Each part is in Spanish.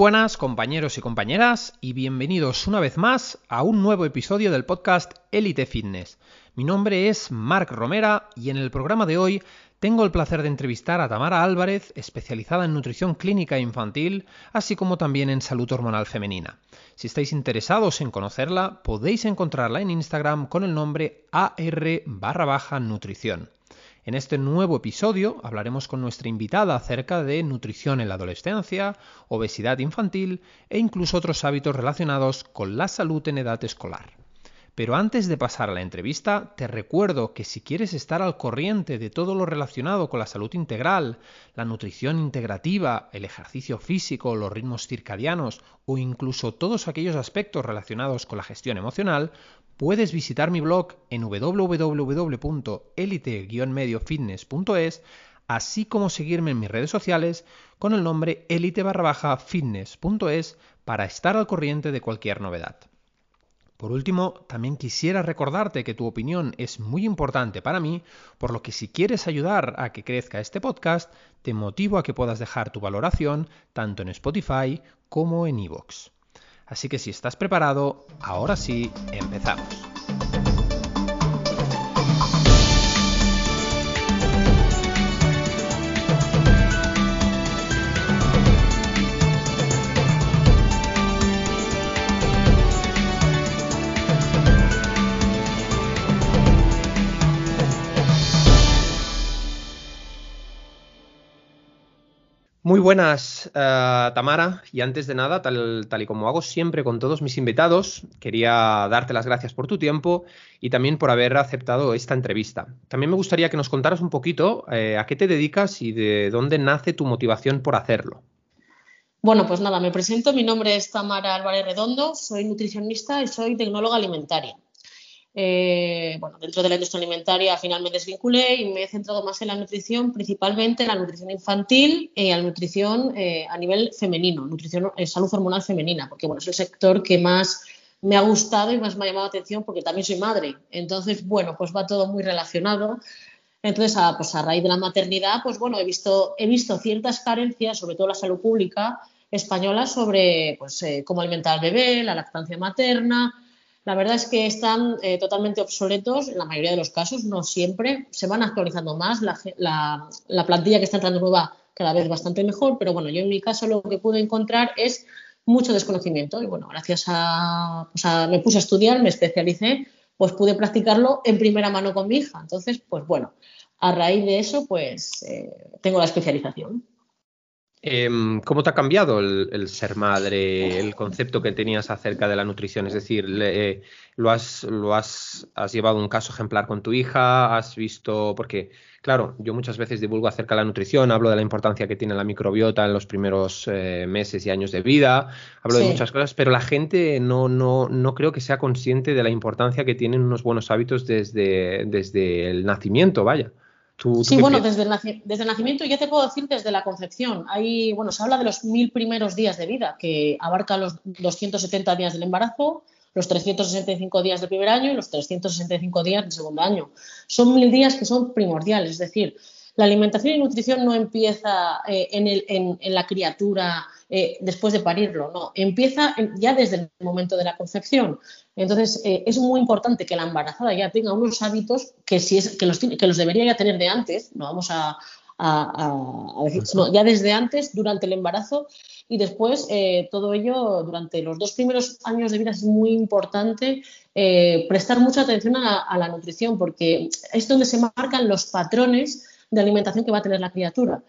Buenas compañeros y compañeras y bienvenidos una vez más a un nuevo episodio del podcast Elite Fitness. Mi nombre es Marc Romera y en el programa de hoy tengo el placer de entrevistar a Tamara Álvarez, especializada en nutrición clínica infantil, así como también en salud hormonal femenina. Si estáis interesados en conocerla, podéis encontrarla en Instagram con el nombre AR barra baja nutrición. En este nuevo episodio hablaremos con nuestra invitada acerca de nutrición en la adolescencia, obesidad infantil e incluso otros hábitos relacionados con la salud en edad escolar. Pero antes de pasar a la entrevista, te recuerdo que si quieres estar al corriente de todo lo relacionado con la salud integral, la nutrición integrativa, el ejercicio físico, los ritmos circadianos o incluso todos aquellos aspectos relacionados con la gestión emocional, puedes visitar mi blog en www.elite-mediofitness.es, así como seguirme en mis redes sociales con el nombre elite fitness.es para estar al corriente de cualquier novedad. Por último, también quisiera recordarte que tu opinión es muy importante para mí, por lo que si quieres ayudar a que crezca este podcast, te motivo a que puedas dejar tu valoración tanto en Spotify como en iVoox. Así que si estás preparado, ahora sí, empezamos. Muy buenas, uh, Tamara. Y antes de nada, tal, tal, y como hago siempre con todos mis invitados, quería darte las gracias por tu tiempo y también por haber aceptado esta entrevista. También me gustaría que nos contaras un poquito eh, a qué te dedicas y de dónde nace tu motivación por hacerlo. Bueno, pues nada, me presento. Mi nombre es Tamara Álvarez Redondo, soy nutricionista y soy tecnóloga alimentaria. Eh, bueno, dentro de la industria alimentaria al final me desvinculé y me he centrado más en la nutrición, principalmente en la nutrición infantil y en la nutrición eh, a nivel femenino, nutrición, eh, salud hormonal femenina, porque bueno, es el sector que más me ha gustado y más me ha llamado la atención porque también soy madre. Entonces, bueno, pues va todo muy relacionado. Entonces, a, pues a raíz de la maternidad, pues bueno, he visto, he visto ciertas carencias, sobre todo la salud pública española, sobre pues, cómo alimentar al bebé, la lactancia materna, la verdad es que están eh, totalmente obsoletos en la mayoría de los casos, no siempre. Se van actualizando más, la, la, plantilla que está entrando nueva cada vez bastante mejor, pero bueno, yo en mi caso lo que pude encontrar es mucho desconocimiento y bueno, gracias a, pues me puse a estudiar, me especialicé, pues pude practicarlo en primera mano con mi hija. Entonces, pues bueno, a raíz de eso, pues eh, tengo la especialización. Em, ¿Cómo te ha cambiado el, ser madre, el concepto que tenías acerca de la nutrición? Es decir, eh, ¿lo, has, lo has, has, llevado un caso ejemplar con tu hija? ¿Has visto? Porque, claro, yo muchas veces divulgo acerca de la nutrición, hablo de la importancia que tiene la microbiota en los primeros eh, meses y años de vida, hablo de muchas cosas, pero la gente no, no, no creo que sea consciente de la importancia que tienen unos buenos hábitos desde, desde el nacimiento, vaya sí, bueno, desde el, desde el, nacimiento ya te puedo decir desde la concepción. Hay, bueno, se habla de los mil primeros días de vida, que abarca los 270 días del embarazo, los 365 días del primer año y los 365 días del segundo año. Son mil días que son primordiales, es decir, la alimentación y nutrición no empieza eh, en, la criatura eh, después de parirlo, no, empieza ya desde el momento de la concepción. Entonces, eh, es muy importante que la embarazada ya tenga unos hábitos que, los, debería ya tener de antes, no vamos a, decir, no, ya desde antes, durante el embarazo y después todo ello durante los dos primeros años de vida es muy importante prestar mucha atención a, la nutrición porque es donde se marcan los patrones de alimentación que va a tener la criatura.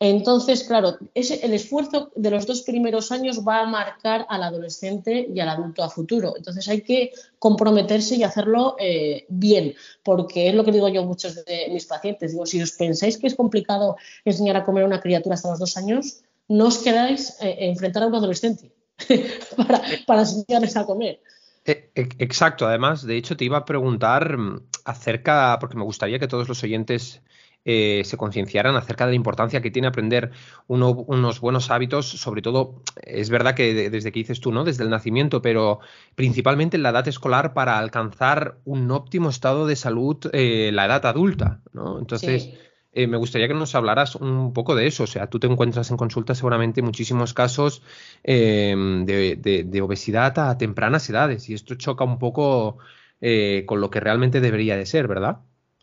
Entonces, claro, ese, el esfuerzo de los dos primeros años va a marcar al adolescente y al adulto a futuro. Entonces hay que comprometerse y hacerlo eh, bien, porque es lo que digo yo a muchos de mis pacientes. Digo, si os pensáis que es complicado enseñar a comer a una criatura hasta los dos años, no os queráis eh, enfrentar a un adolescente para, para enseñarles a comer. E, e, exacto, además, de hecho te iba a preguntar mm, acerca, porque me gustaría que todos los oyentes eh, se concienciaran acerca de la importancia que tiene aprender unos buenos hábitos, sobre todo, es verdad que desde que dices tú, ¿no? Desde el nacimiento, pero principalmente en la edad escolar para alcanzar un óptimo estado de salud, eh, la edad adulta, ¿no? Entonces, eh, me gustaría que nos hablaras un poco de eso. O sea, tú te encuentras en consulta seguramente muchísimos casos em, de, obesidad a tempranas edades y esto choca un poco eh, con lo que realmente debería de ser, ¿verdad?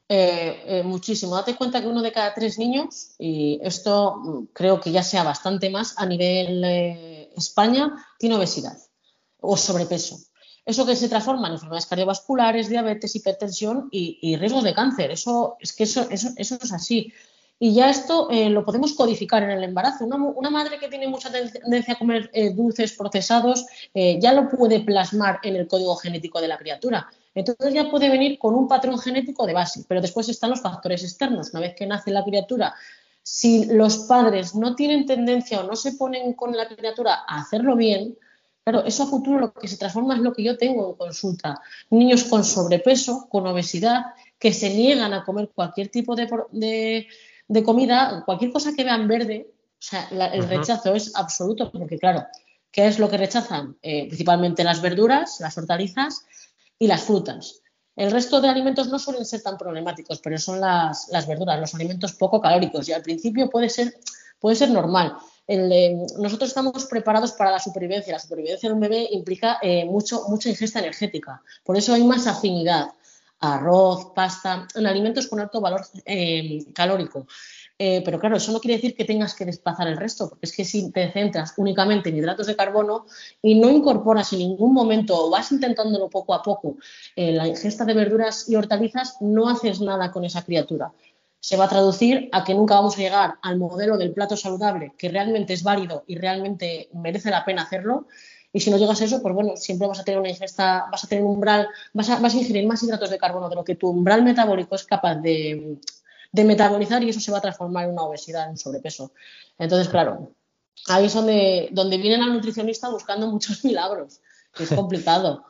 Eh, muchísimo. Date cuenta que uno de cada tres niños, y esto mm, creo que ya sea bastante más a nivel España, tiene obesidad o sobrepeso. Eso que se transforma en enfermedades cardiovasculares, diabetes, hipertensión y, riesgos de cáncer. Eso es que eso, eso, eso es así. Y ya esto eh, lo podemos codificar en el embarazo. Una, madre que tiene mucha tendencia a comer eh, dulces procesados eh, ya lo puede plasmar en el código genético de la criatura. Entonces ya puede venir con un patrón genético de base, pero después están los factores externos. Una vez que nace la criatura, si los padres no tienen tendencia o no se ponen con la criatura a hacerlo bien, Claro, eso a futuro lo que se transforma es lo que yo tengo en consulta. Niños con sobrepeso, con obesidad, que se niegan a comer cualquier tipo de, comida, cualquier cosa que vean verde. O sea, el rechazo es absoluto, porque claro, ¿qué es lo que rechazan? Eh, principalmente las verduras, las hortalizas y las frutas. El resto de alimentos no suelen ser tan problemáticos, pero son las, las verduras, los alimentos poco calóricos. Y al principio puede ser, puede ser normal nosotros estamos preparados para la supervivencia. La supervivencia de un bebé implica eh, mucho, mucha ingesta energética. Por eso hay más afinidad arroz, pasta, en alimentos con alto valor eh, calórico. Eh, pero claro, eso no quiere decir que tengas que desplazar el resto, porque es que si te centras únicamente en hidratos de carbono y no incorporas en ningún momento o vas intentándolo poco a poco la ingesta de verduras y hortalizas, no haces nada con esa criatura se va a traducir a que nunca vamos a llegar al modelo del plato saludable que realmente es válido y realmente merece la pena hacerlo. Y si no llegas a eso, pues bueno, siempre vas a tener una ingesta, vas a tener un umbral, vas a, vas ingerir más hidratos de carbono de lo que tu umbral metabólico es capaz de, metabolizar y eso se va a transformar en una obesidad, en un sobrepeso. Entonces, claro, ahí es donde, donde vienen al nutricionista buscando muchos milagros, es complicado.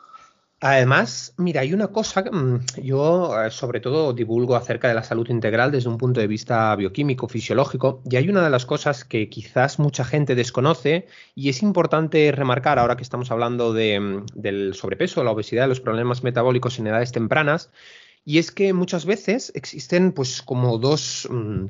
Además, mira, hay una cosa, mm, yo eh, sobre todo divulgo acerca de la salud integral desde un punto de vista bioquímico, fisiológico, y hay una de las cosas que quizás mucha gente desconoce y es importante remarcar ahora que estamos hablando mm, del sobrepeso, la obesidad, los problemas metabólicos en edades tempranas, y es que muchas veces existen pues como dos... Mm,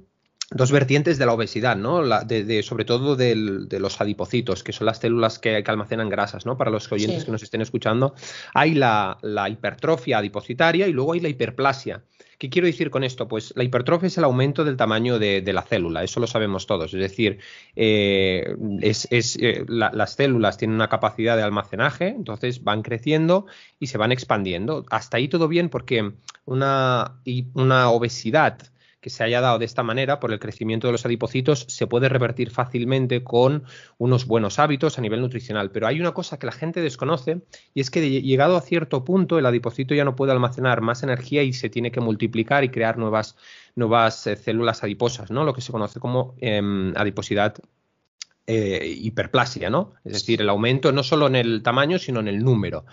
dos vertientes de la obesidad, ¿no? de, sobre todo de los adipocitos, que son las células que, almacenan grasas, ¿no? Para los oyentes que nos estén escuchando, hay la, hipertrofia adipocitaria y luego hay la hiperplasia. ¿Qué quiero decir con esto? Pues la hipertrofia es el aumento del tamaño de, la célula, eso lo sabemos todos. Es decir, eh, es, eh, las células tienen una capacidad de almacenaje, entonces van creciendo y se van expandiendo. Hasta ahí todo bien porque una, una obesidad que se haya dado de esta manera por el crecimiento de los adipocitos se puede revertir fácilmente con unos buenos hábitos a nivel nutricional. Pero hay una cosa que la gente desconoce y es que llegado a cierto punto el adipocito ya no puede almacenar más energía y se tiene que multiplicar y crear nuevas, nuevas eh, células adiposas, ¿no? Lo que se conoce como em, adiposidad eh, hiperplasia, ¿no? Es decir, el aumento no solo en el tamaño, sino en el número.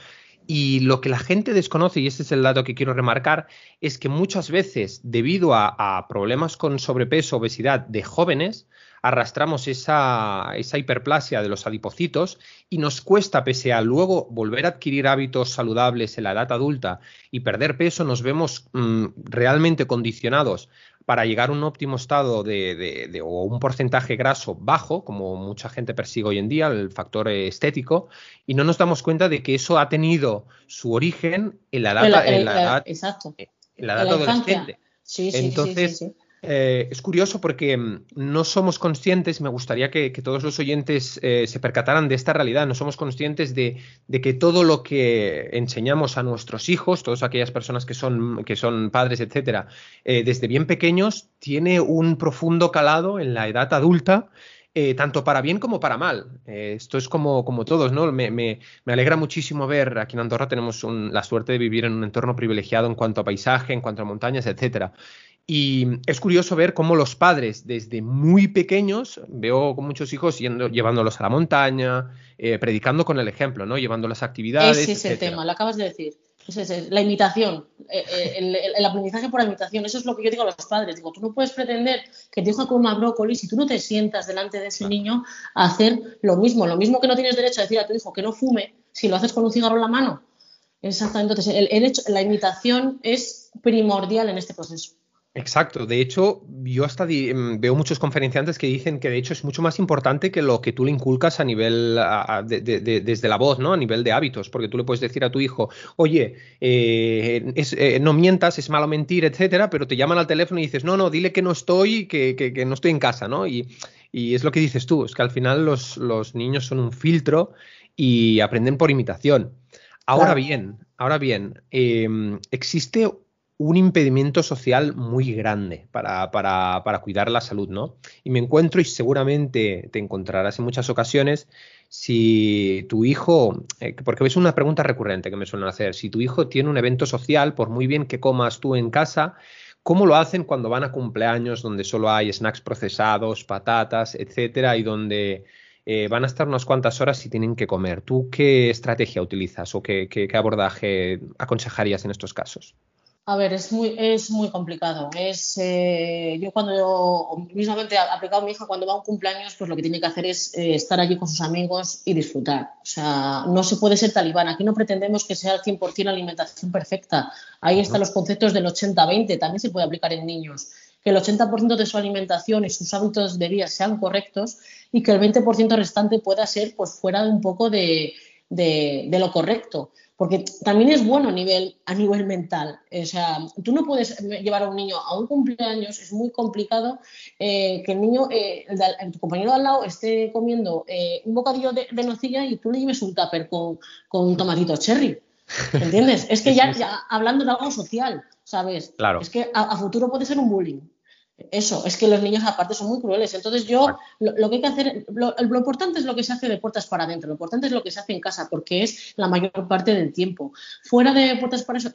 Y lo que la gente desconoce, y este es el dato que quiero remarcar, es que muchas veces, debido a, problemas con sobrepeso, obesidad de jóvenes, arrastramos esa, hiperplasia de los adipocitos y nos cuesta, pese a luego volver a adquirir hábitos saludables en la edad adulta y perder peso, nos vemos mm, realmente condicionados para llegar a un óptimo estado de, o un porcentaje graso bajo, como mucha gente persigue hoy en día, el factor estético, y no nos damos cuenta de que eso ha tenido su origen en la edad, en la, En la edad adolescente. Sí, sí, Entonces, sí, eh, es curioso porque mm, no somos conscientes, me gustaría que, todos los oyentes eh, se percataran de esta realidad, no somos conscientes de, que todo lo que enseñamos a nuestros hijos, todas aquellas personas que son, que son padres, etcétera, eh, desde bien pequeños, tiene un profundo calado en la edad adulta. tanto para bien como para mal. esto es como, como todos, ¿no? Me, alegra muchísimo ver, aquí en Andorra tenemos la suerte de vivir en un entorno privilegiado en cuanto a paisaje, en cuanto a montañas, etcétera. Y es curioso ver cómo los padres desde muy pequeños, veo con muchos hijos yendo, llevándolos a la montaña, eh, predicando con el ejemplo, ¿no? Llevando las actividades. Ese es el tema, lo acabas de decir. la imitación, eh, eh, el, aprendizaje por imitación, eso es lo que yo digo a los padres. Digo, tú no puedes pretender que tu hijo coma brócoli si tú no te sientas delante de ese niño a hacer lo mismo. Lo mismo que no tienes derecho a decir a tu hijo que no fume si lo haces con un cigarro en la mano. Exactamente. Entonces, el hecho, la imitación es primordial en este proceso. Exacto, de hecho, yo hasta em, veo muchos conferenciantes que dicen que de hecho es mucho más importante que lo que tú le inculcas a nivel, desde la voz, ¿no? A nivel de hábitos, porque tú le puedes decir a tu hijo, oye, eh, eh, no mientas, es malo mentir, etcétera, pero te llaman al teléfono y dices, no, no, dile que no estoy, que, que, no estoy en casa, ¿no? Y, es lo que dices tú, es que al final los, los niños son un filtro y aprenden por imitación. Ahora bien, ahora bien, em, existe un impedimento social muy grande para, para, cuidar la salud, ¿no? Y me encuentro, y seguramente te encontrarás en muchas ocasiones, si tu hijo, eh, porque es una pregunta recurrente que me suelen hacer, si tu hijo tiene un evento social, por muy bien que comas tú en casa, ¿cómo lo hacen cuando van a cumpleaños donde solo hay snacks procesados, patatas, etcétera, y donde eh, van a estar unas cuantas horas y tienen que comer? ¿Tú qué estrategia utilizas o qué abordaje aconsejarías en estos casos? A ver, es muy, es muy complicado. Es, eh, yo cuando yo mismamente aplicado a mi hija cuando va a un cumpleaños, pues lo que tiene que hacer es eh, estar allí con sus amigos y disfrutar. O sea, no se puede ser talibán. Aquí no pretendemos que sea al 100% alimentación perfecta. Ahí están los conceptos del 80-20, también se puede aplicar en niños. Que el 80% de su alimentación y sus hábitos de vida sean correctos y que el 20% restante pueda ser pues fuera de un poco de, de, de lo correcto porque también es bueno a nivel, a nivel mental. O sea, tú no puedes llevar a un niño a un cumpleaños, es muy complicado eh, que el niño, eh, tu compañero de al lado, esté comiendo eh, un bocadillo de, nocilla y tú le lleves un tupper con, con un tomatito cherry. ¿Entiendes? Es que ya, ya, hablando de algo social, ¿sabes? Claro. Es que a, a futuro puede ser un bullying. Eso, es que los niños aparte son muy crueles. Entonces yo, lo, que hay que hacer, lo, importante es lo que se hace de puertas para adentro, lo importante es lo que se hace en casa, porque es la mayor parte del tiempo. Fuera de puertas para eso,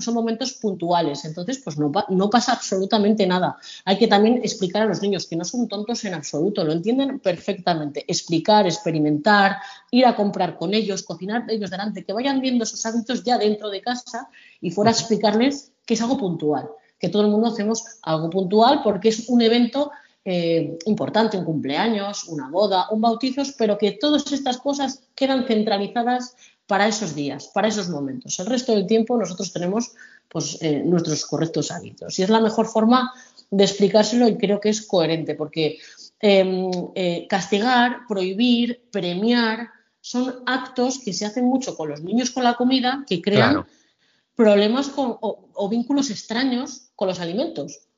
son, momentos puntuales, entonces pues no, no pasa absolutamente nada. Hay que también explicar a los niños que no son tontos en absoluto, lo entienden perfectamente. Explicar, experimentar, ir a comprar con ellos, cocinar ellos delante, que vayan viendo sus hábitos ya dentro de casa y fuera a explicarles que es algo puntual que todo el mundo hacemos algo puntual porque es un evento eh, importante, un cumpleaños, una boda, un bautizo, pero que todas estas cosas quedan centralizadas para esos días, para esos momentos. El resto del tiempo nosotros tenemos pues, eh, nuestros correctos hábitos. Y es la mejor forma de explicárselo y creo que es coherente, porque em, eh, castigar, prohibir, premiar, son actos que se hacen mucho con los niños con la comida, que crean problemas con, o, vínculos extraños con los alimentos.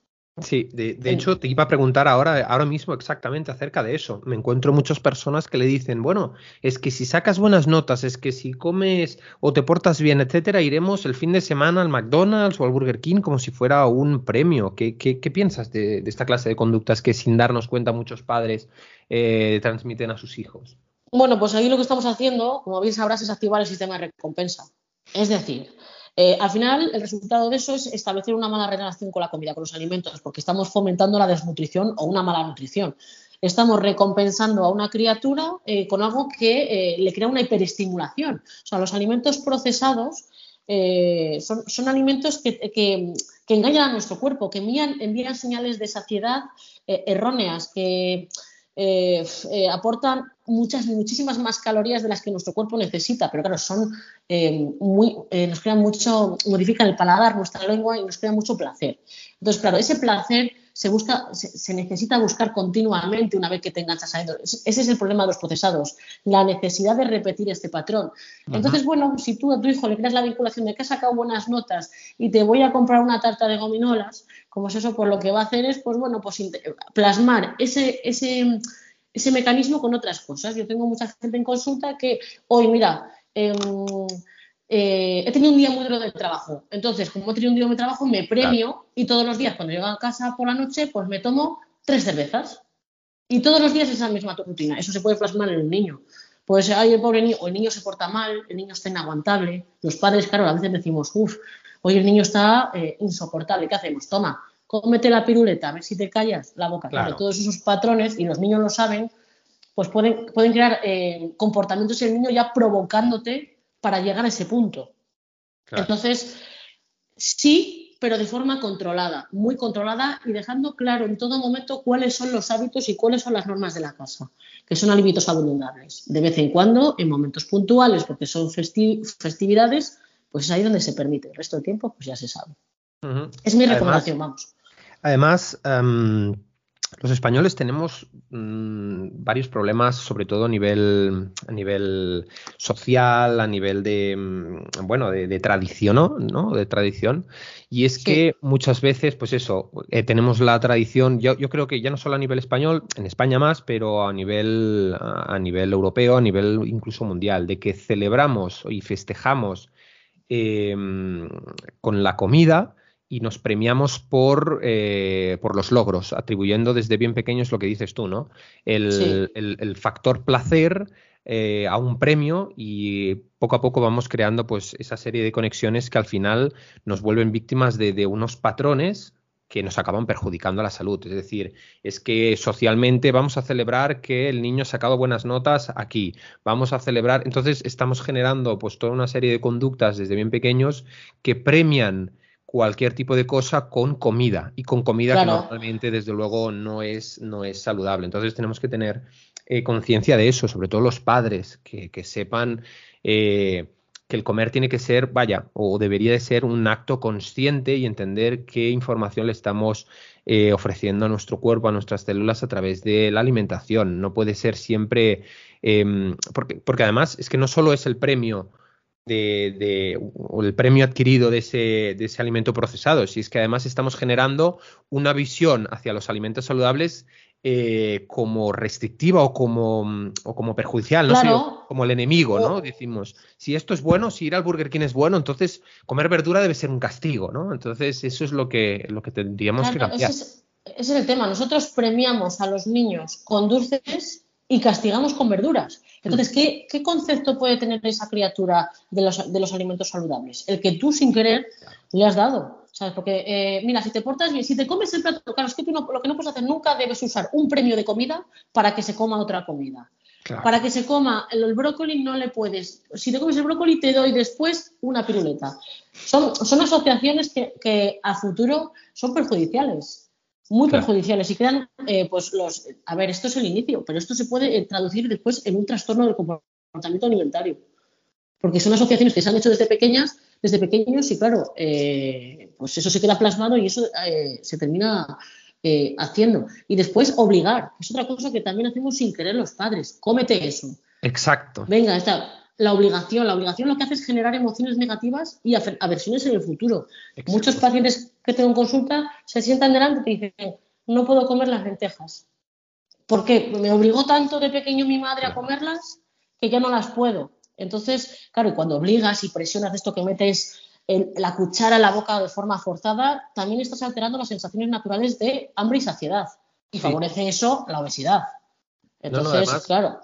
Sí, de, hecho te iba a preguntar ahora, ahora mismo exactamente acerca de eso. Me encuentro muchas personas que le dicen, bueno, es que si sacas buenas notas, es que si comes o te portas bien, etcétera, iremos el fin de semana al McDonald's o al Burger King como si fuera un premio. ¿Qué, piensas de, esta clase de conductas que sin darnos cuenta muchos padres eh, transmiten a sus hijos? Bueno, pues ahí lo que estamos haciendo, como bien sabrás, es activar el sistema de recompensa. Es decir, eh, al final, el resultado de eso es establecer una mala relación con la comida, con los alimentos, porque estamos fomentando la desnutrición o una mala nutrición. Estamos recompensando a una criatura eh, con algo que eh, le crea una hiperestimulación. O sea, los alimentos procesados son, alimentos que, engañan a nuestro cuerpo, que envían señales de saciedad erróneas, que aportan muchas, muchísimas más calorías de las que nuestro cuerpo necesita, pero claro, son eh, muy, nos crean mucho, modifican el paladar, nuestra lengua y nos crean mucho placer. Entonces, claro, ese placer se busca, se, necesita buscar continuamente una vez que te enganchas a Ese es el problema de los procesados, la necesidad de repetir este patrón. Entonces, bueno, si tú a tu hijo le creas la vinculación de que has sacado buenas notas y te voy a comprar una tarta de gominolas, como es eso, pues lo que va a hacer es, pues bueno, pues plasmar ese, ese, ese mecanismo con otras cosas. Yo tengo mucha gente en consulta que hoy, mira, em, eh, he tenido un día muy duro de trabajo. Entonces, como he tenido un día de trabajo, me premio y todos los días, cuando llego a casa por la noche, pues me tomo tres cervezas. Y todos los días esa misma rutina. Eso se puede plasmar en un niño. Pues hay el pobre niño, o el niño se porta mal, el niño está inaguantable. Los padres, claro, a veces decimos, uff, hoy el niño está eh, insoportable. ¿Qué hacemos? Toma, cómete la piruleta, a ver si te callas la boca. Claro. todos esos patrones, y los niños lo saben, pues pueden, pueden crear eh, comportamientos en el niño ya provocándote para llegar a ese punto. Entonces, sí, pero de forma controlada, muy controlada y dejando claro en todo momento cuáles son los hábitos y cuáles son las normas de la casa, que son hábitos abundables. De vez en cuando, en momentos puntuales, porque son festividades, pues es ahí donde se permite. El resto del tiempo, pues ya se sabe. Es mi recomendación, vamos. Además, em, los españoles tenemos mm, varios problemas, sobre todo a nivel, a nivel social, a nivel de, mm, bueno, de, tradición, ¿no? De tradición. Y es que muchas veces, pues eso, eh, tenemos la tradición, yo, yo, creo que ya no solo a nivel español, en España más, pero a nivel, a nivel europeo, a nivel incluso mundial, de que celebramos y festejamos em, con la comida y nos premiamos por, eh, por los logros, atribuyendo desde bien pequeños lo que dices tú, ¿no? El, factor placer eh, a un premio y poco a poco vamos creando pues esa serie de conexiones que al final nos vuelven víctimas de, unos patrones que nos acaban perjudicando a la salud. Es decir, es que socialmente vamos a celebrar que el niño ha sacado buenas notas aquí. Vamos a celebrar. Entonces estamos generando pues toda una serie de conductas desde bien pequeños que premian cualquier tipo de cosa con comida y con comida que normalmente desde luego no es, no es saludable. Entonces tenemos que tener eh, conciencia de eso, sobre todo los padres, que, sepan eh, que el comer tiene que ser, vaya, o debería de ser un acto consciente y entender qué información le estamos eh, ofreciendo a nuestro cuerpo, a nuestras células a través de la alimentación. No puede ser siempre, em, porque, porque además es que no solo es el premio de, o el premio adquirido de ese, de ese alimento procesado, si es que además estamos generando una visión hacia los alimentos saludables eh, como restrictiva o como, o como perjudicial, ¿no? como el enemigo, ¿no? Decimos, si esto es bueno, si ir al Burger King es bueno, entonces comer verdura debe ser un castigo, ¿no? Entonces eso es lo que, lo que tendríamos que cambiar. Ese es, el tema. Nosotros premiamos a los niños con dulces y castigamos con verduras. Entonces, ¿qué, concepto puede tener esa criatura de los, de los, alimentos saludables? El que tú sin querer le has dado. ¿Sabes? Porque, eh, mira, si te portas bien, si te comes el plato, claro, es que tú lo que no puedes hacer nunca debes usar un premio de comida para que se coma otra comida. Para que se coma el, brócoli no le puedes. Si te comes el brócoli, te doy después una piruleta. Son, son asociaciones que, que a futuro son perjudiciales muy perjudiciales y quedan, eh, pues los, a ver, esto es el inicio, pero esto se puede eh, traducir después en un trastorno del comportamiento alimentario, porque son asociaciones que se han hecho desde pequeñas, desde pequeños y claro, eh, pues eso se queda plasmado y eso se termina haciendo. Y después obligar, es otra cosa que también hacemos sin querer los padres, cómete eso. Exacto. Venga, está la obligación. La obligación lo que hace es generar emociones negativas y aversiones en el futuro. Muchos pacientes que tengo en consulta se sientan delante y te dicen, no puedo comer las lentejas. ¿Por qué? Me obligó tanto de pequeño mi madre a comerlas que ya no las puedo. Entonces, claro, cuando obligas y presionas esto que metes la cuchara en la boca de forma forzada, también estás alterando las sensaciones naturales de hambre y saciedad. Y favorece eso la obesidad. Entonces, claro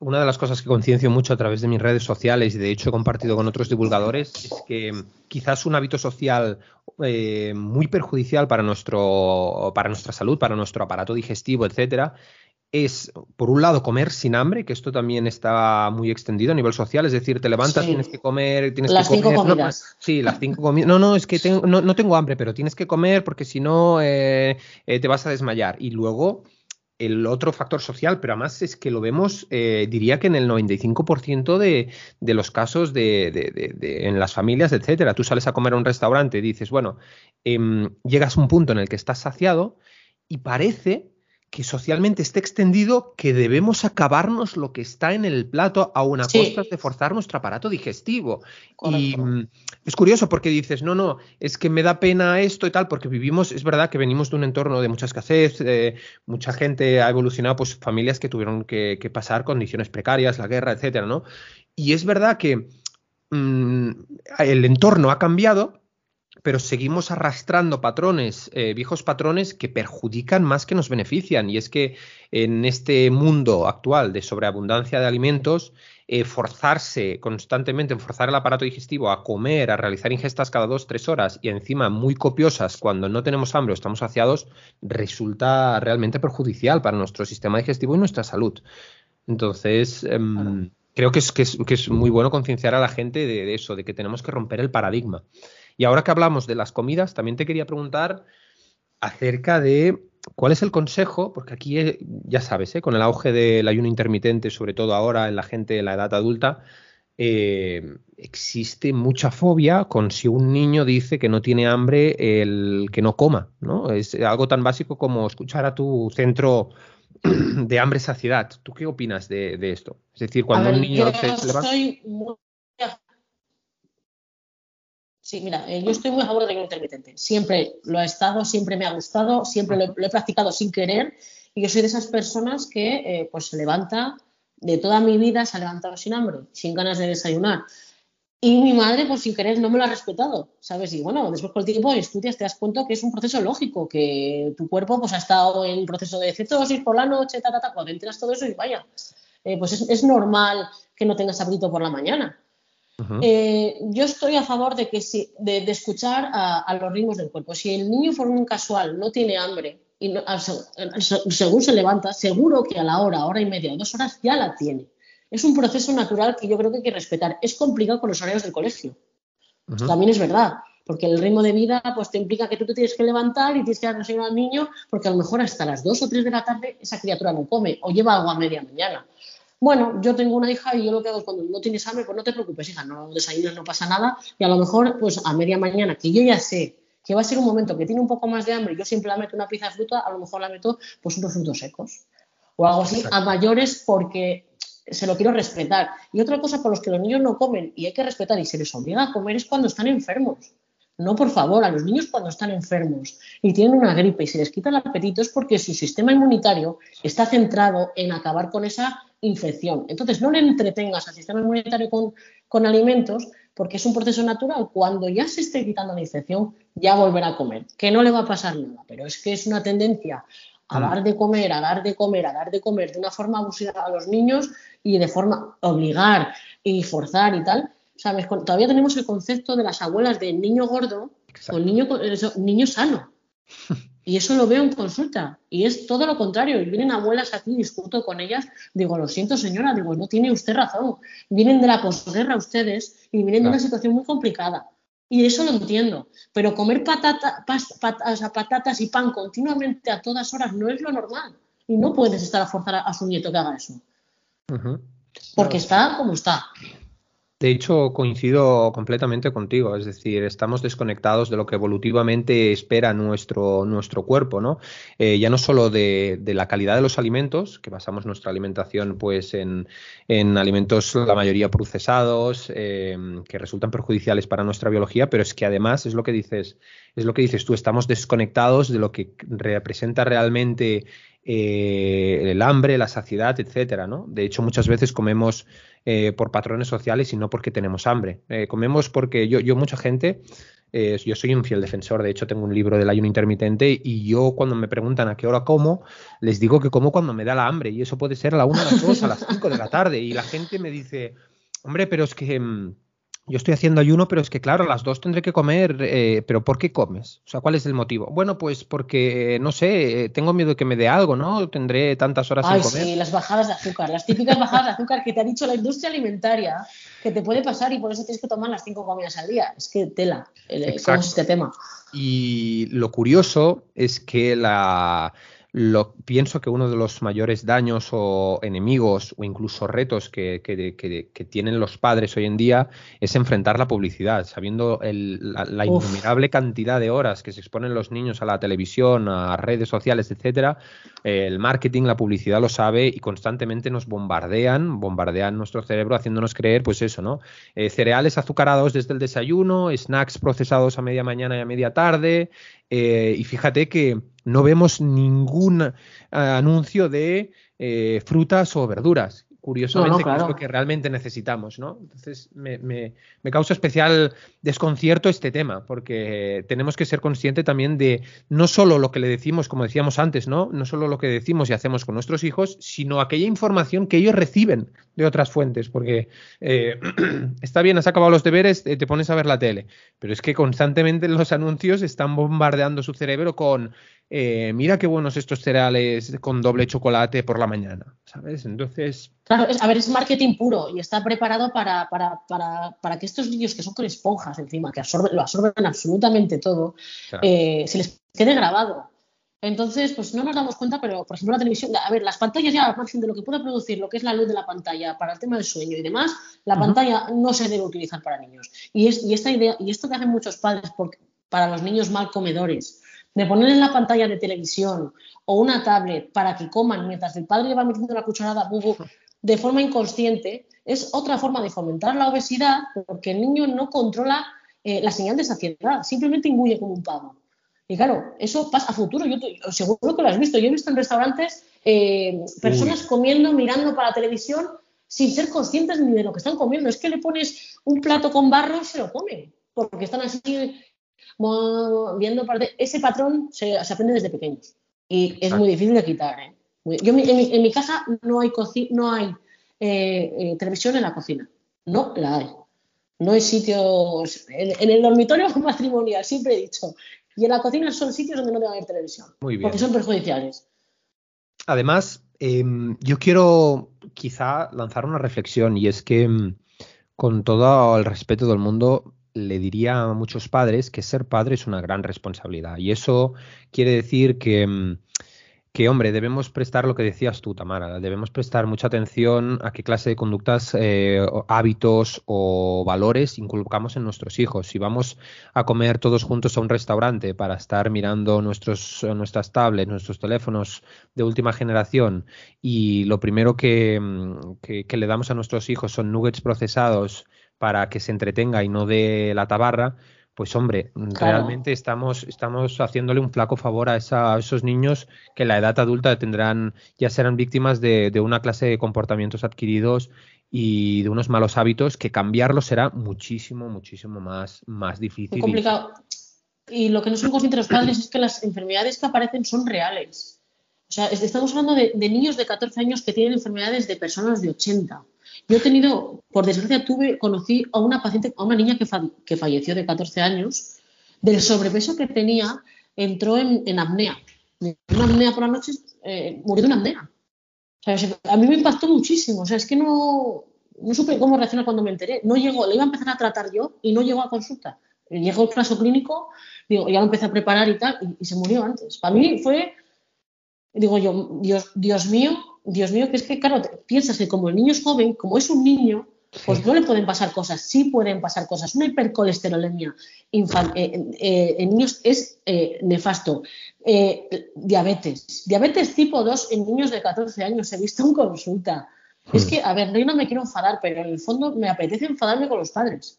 una de las cosas que conciencio mucho a través de mis redes sociales y de hecho he compartido con otros divulgadores es que quizás un hábito social eh, muy perjudicial para, nuestro, para nuestra salud, para nuestro aparato digestivo, etcétera, es, por un lado, comer sin hambre, que esto también está muy extendido a nivel social, es decir, te levantas, tienes que comer, tienes las que comer. Cinco comidas. sí, las cinco comidas. No, no, es que no, tengo hambre, pero tienes que comer porque si no eh, eh, te vas a desmayar. Y luego el otro factor social, pero además es que lo vemos, eh, diría que en el 95% de, de, los casos de, en las familias, etcétera. Tú sales a comer a un restaurante y dices, bueno, em, llegas a un punto en el que estás saciado y parece que socialmente esté extendido que debemos acabarnos lo que está en el plato a una costa de forzar nuestro aparato digestivo. Y mm, es curioso porque dices, no, no, es que me da pena esto y tal, porque vivimos, es verdad que venimos de un entorno de mucha escasez, mucha gente ha evolucionado, pues familias que tuvieron que, pasar condiciones precarias, la guerra, etcétera, ¿no? Y es verdad que mm, el entorno ha cambiado, pero seguimos arrastrando patrones, eh, viejos patrones que perjudican más que nos benefician. Y es que en este mundo actual de sobreabundancia de alimentos, eh, forzarse constantemente, forzar el aparato digestivo a comer, a realizar ingestas cada dos, tres horas y encima muy copiosas cuando no tenemos hambre o estamos saciados, resulta realmente perjudicial para nuestro sistema digestivo y nuestra salud. Entonces, em, creo que es, que es, muy bueno concienciar a la gente de eso, de que tenemos que romper el paradigma. Y ahora que hablamos de las comidas, también te quería preguntar acerca de cuál es el consejo, porque aquí eh, ya sabes, ¿eh? con el auge del ayuno intermitente, sobre todo ahora en la gente en la edad adulta, eh, existe mucha fobia con si un niño dice que no tiene hambre el que no coma, ¿no? Es algo tan básico como escuchar a tu centro de hambre saciedad. ¿Tú qué opinas de, esto? Es decir, cuando un niño se, levanta... Sí, mira, eh, yo estoy muy a favor del ayuno intermitente. Siempre lo he estado, siempre me ha gustado, siempre lo, he practicado sin querer y yo soy de esas personas que eh, pues se levanta, de toda mi vida se ha levantado sin hambre, sin ganas de desayunar. Y mi madre, pues sin querer, no me lo ha respetado, ¿sabes? Y bueno, después con el tiempo estudias, te das cuenta que es un proceso lógico, que tu cuerpo pues ha estado en proceso de cetosis por la noche, ta, ta, ta, cuando enteras todo eso y vaya, eh, pues es, normal que no tengas apetito por la mañana. Eh, yo estoy a favor de que si, de, escuchar a, los ritmos del cuerpo. Si el niño por un casual no tiene hambre y según se levanta, seguro que a la hora, hora y media, dos horas ya la tiene es un proceso natural que yo creo que hay que respetar. Es complicado con los horarios del colegio. También es verdad, porque el ritmo de vida pues te implica que tú te tienes que levantar y tienes que dar al niño, porque a lo mejor hasta las 2 o 3 de la tarde esa criatura no come o lleva agua a media mañana. Bueno, yo tengo una hija y yo lo que hago es cuando no tienes hambre, pues no te preocupes, hija, no desayunas, no pasa nada. Y a lo mejor, pues a media mañana, que yo ya sé que va a ser un momento que tiene un poco más de hambre, yo siempre la meto una pieza de fruta, a lo mejor la meto pues unos frutos secos o algo así, a mayores porque se lo quiero respetar. Y otra cosa por los que los niños no comen y hay que respetar y se les obliga a comer es cuando están enfermos. No, por favor, a los niños cuando están enfermos y tienen una gripe y se les quita el apetito es porque su sistema inmunitario está centrado en acabar con esa infección. Entonces, no le entretengas al sistema inmunitario con, con alimentos porque es un proceso natural. Cuando ya se esté quitando la infección, ya volverá a comer, que no le va a pasar nada, pero es que es una tendencia a dar de comer, a dar de comer, a dar de comer de una forma abusiva a los niños y de forma obligar y forzar y tal. ¿Sabes? Todavía tenemos el concepto de las abuelas de niño gordo con niño, niño sano. Y eso lo veo en consulta. Y es todo lo contrario. Y vienen abuelas aquí, discuto con ellas. Digo, lo siento, señora. Digo, no tiene usted razón. Vienen de la posguerra ustedes y vienen de una situación muy complicada. Y eso lo entiendo. Pero comer patata, patatas y pan continuamente a todas horas no es lo normal. Y no puedes estar a forzar a, su nieto que haga eso. Porque está como está. De hecho, coincido completamente contigo, es decir, estamos desconectados de lo que evolutivamente espera nuestro, nuestro cuerpo, ¿no? Eh, ya no solo de, la calidad de los alimentos, que basamos nuestra alimentación pues en, alimentos la mayoría procesados, em, que resultan perjudiciales para nuestra biología, pero es que además es lo que dices, es lo que dices tú, estamos desconectados de lo que representa realmente eh, el hambre, la saciedad, etcétera, ¿no? De hecho, muchas veces comemos eh, por patrones sociales y no porque tenemos hambre. Eh, comemos porque yo, yo mucha gente, yo soy un fiel defensor, de hecho tengo un libro del ayuno intermitente y yo cuando me preguntan a qué hora como, les digo que como cuando me da la hambre y eso puede ser a la 1, a las 2, a las 5 de la tarde y la gente me dice, hombre, pero es que mm, yo estoy haciendo ayuno, pero es que claro, a las dos tendré que comer, eh, pero ¿por qué comes? O sea, ¿cuál es el motivo? Bueno, pues porque, no sé, tengo miedo de que me dé algo, ¿no? Tendré tantas horas Ay, sin comer. Sí, las bajadas de azúcar, las típicas bajadas de azúcar que te ha dicho la industria alimentaria que te puede pasar y por eso tienes que tomar las cinco comidas al día. Es que tela, el, cómo es este tema. Y lo curioso es que la lo, pienso que uno de los mayores daños o enemigos o incluso retos que, tienen los padres hoy en día es enfrentar la publicidad, sabiendo la, la innumerable cantidad de horas que se exponen los niños a la televisión, a redes sociales, etcétera. El marketing, la publicidad lo sabe y constantemente nos bombardean, bombardean nuestro cerebro haciéndonos creer, pues eso, ¿no? Eh, cereales azucarados desde el desayuno, snacks procesados a media mañana y a media tarde, eh, y fíjate que no vemos ningún eh, anuncio de eh, frutas o verduras curiosamente, que es lo que realmente necesitamos, ¿no? Entonces, me, me, causa especial desconcierto este tema, porque tenemos que ser conscientes también de no solo lo que le decimos, como decíamos antes, ¿no? No solo lo que decimos y hacemos con nuestros hijos, sino aquella información que ellos reciben de otras fuentes, porque eh, está bien, has acabado los deberes, te pones a ver la tele, pero es que constantemente los anuncios están bombardeando su cerebro con eh, mira qué buenos estos cereales con doble chocolate por la mañana, ¿sabes? Entonces... Claro, a ver, es marketing puro y está preparado para, para, para, para que estos niños que son con esponjas encima, que absorben, lo absorben absolutamente todo, eh, se les quede grabado. Entonces, pues no nos damos cuenta, pero por ejemplo la televisión, a ver, las pantallas ya, margen de lo que puede producir, lo que es la luz de la pantalla para el tema del sueño y demás, la pantalla no se debe utilizar para niños. Y, es, y esta idea, y esto que hacen muchos padres para los niños mal comedores, de poner en la pantalla de televisión o una tablet para que coman mientras el padre le va metiendo la cucharada de forma inconsciente, es otra forma de fomentar la obesidad porque el niño no controla eh, la señal de saciedad, simplemente inguye como un pavo. Y claro, eso pasa a futuro. Yo seguro que lo has visto. Yo he visto en restaurantes eh, personas comiendo, mirando para la televisión sin ser conscientes ni de lo que están comiendo. Es que le pones un plato con barro y se lo comen, porque están así viendo ese patrón se, aprende desde pequeños y es muy difícil de quitar. ¿eh? Yo en mi, casa no hay no hay eh, televisión en la cocina, no la hay. No hay sitios en el dormitorio matrimonial, siempre he dicho, y en la cocina son sitios donde no debe haber televisión. Muy bien. Porque son perjudiciales. Además, em, yo quiero quizá lanzar una reflexión y es que em, con todo el respeto del mundo le diría a muchos padres que ser padre es una gran responsabilidad y eso quiere decir que em, que, hombre, debemos prestar lo que decías tú, Tamara, debemos prestar mucha atención a qué clase de conductas, eh, hábitos o valores inculcamos en nuestros hijos. Si vamos a comer todos juntos a un restaurante para estar mirando nuestros, nuestras tablets, nuestros teléfonos de última generación y lo primero que, que le damos a nuestros hijos son nuggets procesados para que se entretenga y no de la tabarra, pues hombre, realmente estamos, estamos haciéndole un flaco favor a, esos niños que en la edad adulta tendrán, ya serán víctimas de, una clase de comportamientos adquiridos y de unos malos hábitos que cambiarlos será muchísimo, muchísimo más, más difícil. Muy complicado. Y lo que no son conscientes los padres es que las enfermedades que aparecen son reales. O sea, estamos hablando de, de niños de 14 años que tienen enfermedades de personas de 80. Yo he tenido, por desgracia, tuve, conocí a una paciente, a una niña que, falleció de 14 años, del sobrepeso que tenía, entró en, apnea. Una apnea por la noche, eh, murió de una apnea. a mí me impactó muchísimo. O sea, es que no, no supe cómo reaccionar cuando me enteré. No llegó, le iba a empezar a tratar yo y no llegó a consulta. Llegó el caso clínico, digo, ya lo empecé a preparar y tal, y, y se murió antes. Para mí fue, digo yo, Dios, Dios mío, Dios mío, que es que, claro, piensas que como el niño es joven, como es un niño, pues no le pueden pasar cosas, sí pueden pasar cosas. Una hipercolesterolemia eh, eh, en niños es eh, nefasto. diabetes, diabetes tipo 2 en niños de 14 años, he visto en consulta. Es hmm. que, a ver, yo no me quiero enfadar, pero en el fondo me apetece enfadarme con los padres.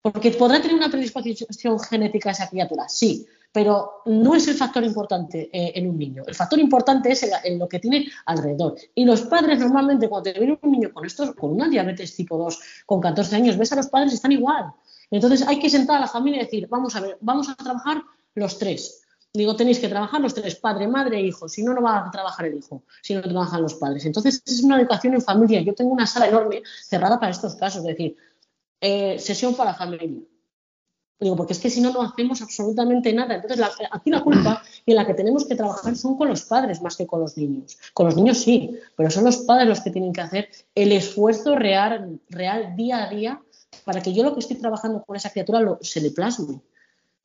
Porque podrá tener una predisposición genética esa criatura, sí, pero no es el factor importante eh, en un niño. El factor importante es lo que tiene alrededor. Y los padres normalmente cuando te viene un niño con estos, con una diabetes tipo 2, con 14 años, ves a los padres están igual. Entonces hay que sentar a la familia y decir, vamos a ver, vamos a trabajar los tres. Digo, tenéis que trabajar los tres, padre, madre e hijo. Si no, no va a trabajar el hijo, si no trabajan los padres. Entonces, es una educación en familia. Yo tengo una sala enorme cerrada para estos casos, es decir, eh, sesión para familia Digo, porque es que si no, no hacemos absolutamente nada. Entonces, aquí la culpa y en la que tenemos que trabajar son con los padres más que con los niños. Con los niños sí, pero son los padres los que tienen que hacer el esfuerzo real, real día a día para que yo lo que estoy trabajando con esa criatura lo, se le plasme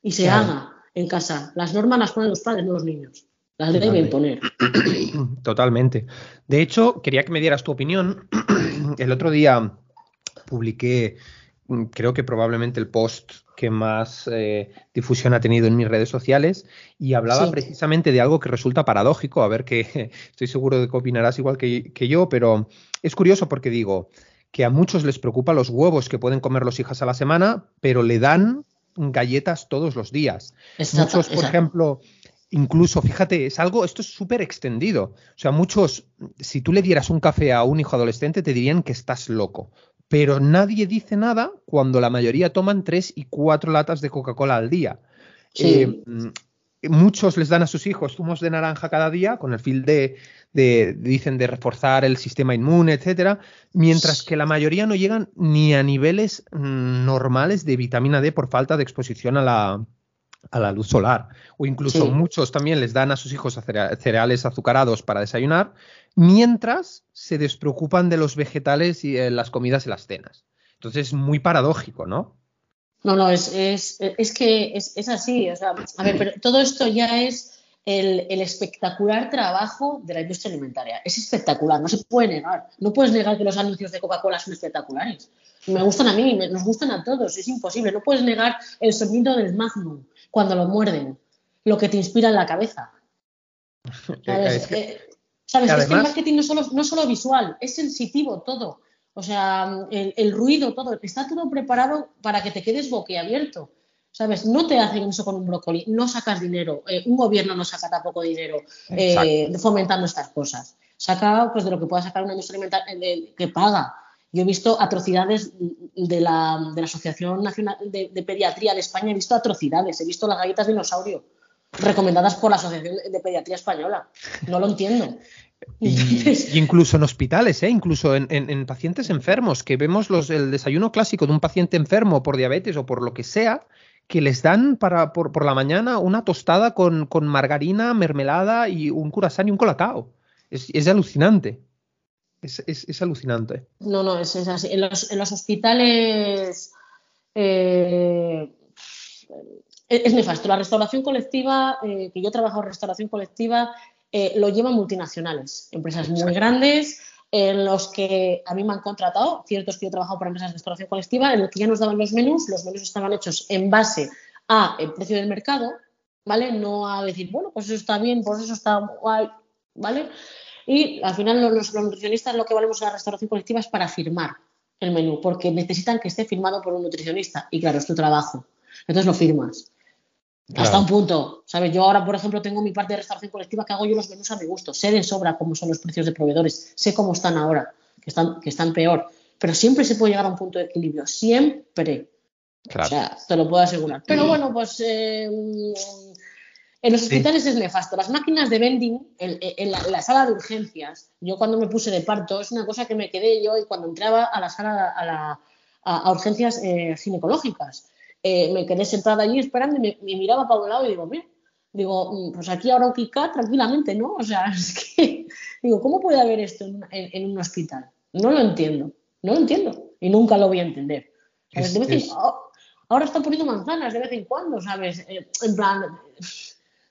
y se haga en casa. Las normas las ponen los padres, no los niños. Las deben poner. Totalmente. De hecho, quería que me dieras tu opinión. El otro día publiqué, creo que probablemente el post que más eh, difusión ha tenido en mis redes sociales y hablaba precisamente de algo que resulta paradójico, a ver que estoy seguro de que opinarás igual que, yo, pero es curioso porque digo que a muchos les preocupa los huevos que pueden comer los hijas a la semana, pero le dan galletas todos los días. muchos, por ejemplo, incluso, fíjate, es algo, esto es súper extendido. O sea, muchos, si tú le dieras un café a un hijo adolescente, te dirían que estás loco pero nadie dice nada cuando la mayoría toman tres y cuatro latas de Coca-Cola al día. Eh, mm, muchos les dan a sus hijos zumos de naranja cada día con el fin de, dicen, de reforzar el sistema inmune, etcétera, mientras que la mayoría no llegan ni a niveles mm, normales de vitamina D por falta de exposición a la, a la luz solar. O incluso muchos también les dan a sus hijos cereales azucarados para desayunar, mientras se despreocupan de los vegetales y las comidas y las cenas. Entonces es muy paradójico, ¿no? No, no, es, es, es que es, así. O sea, a ver, pero todo esto ya es el, espectacular trabajo de la industria alimentaria. Es espectacular, no se puede negar. No puedes negar que los anuncios de Coca-Cola son espectaculares. Me gustan a mí, nos gustan a todos, es imposible. No puedes negar el sonido del Magnum cuando lo muerden, lo que te inspira en la cabeza. ¿Sabes? Eh, es que el marketing no es solo, no solo visual, es sensitivo todo. O sea, el, ruido, todo, está todo preparado para que te quedes boquiabierto. ¿Sabes? No te hacen eso con un brócoli, no sacas dinero, eh, un gobierno no saca tampoco dinero eh, fomentando estas cosas. Saca pues de lo que pueda sacar una industria alimentaria que paga. Yo he visto atrocidades de la, de la Asociación Nacional de, de, Pediatría de España, he visto atrocidades, he visto las galletas dinosaurio recomendadas por la Asociación de Pediatría Española. No lo entiendo. Y, incluso en hospitales, ¿eh? incluso en, pacientes enfermos, que vemos los, el desayuno clásico de un paciente enfermo por diabetes o por lo que sea, que les dan para, por, la mañana una tostada con, margarina, mermelada y un curasán y un colacao. Es, alucinante. Es, alucinante. No, no, es, así. En los, hospitales eh, es nefasto. La restauración colectiva, eh, que yo he trabajado en restauración colectiva, eh, lo llevan multinacionales, empresas muy grandes, en los que a mí me han contratado, cierto es que yo he trabajado para empresas de restauración colectiva, en los que ya nos daban los menús, los menús estaban hechos en base a el precio del mercado, ¿vale? No a decir, bueno, pues eso está bien, pues eso está guay, ¿vale? Y al final los, nutricionistas lo que valemos en la restauración colectiva es para firmar el menú, porque necesitan que esté firmado por un nutricionista. Y claro, es tu trabajo. Entonces lo firmas. Hasta un punto, ¿sabes? Yo ahora, por ejemplo, tengo mi parte de restauración colectiva que hago yo los menús a mi gusto. Sé de sobra cómo son los precios de proveedores, sé cómo están ahora, que están, que están peor. Pero siempre se puede llegar a un punto de equilibrio, siempre. O sea, te lo puedo asegurar. Pero bueno, pues eh, en los hospitales es nefasto. Las máquinas de vending en, la, sala de urgencias, yo cuando me puse de parto, es una cosa que me quedé yo y cuando entraba a la sala, a, la, a, urgencias eh, ginecológicas eh, me quedé sentada allí esperando y me, miraba para un lado y digo, mira, digo, mm, pues aquí ahora un Kika tranquilamente, ¿no? O sea, es que, digo, ¿cómo puede haber esto en, un hospital? No lo entiendo, no lo entiendo y nunca lo voy a entender. ahora están poniendo manzanas de vez en cuando, ¿sabes? Eh, en plan,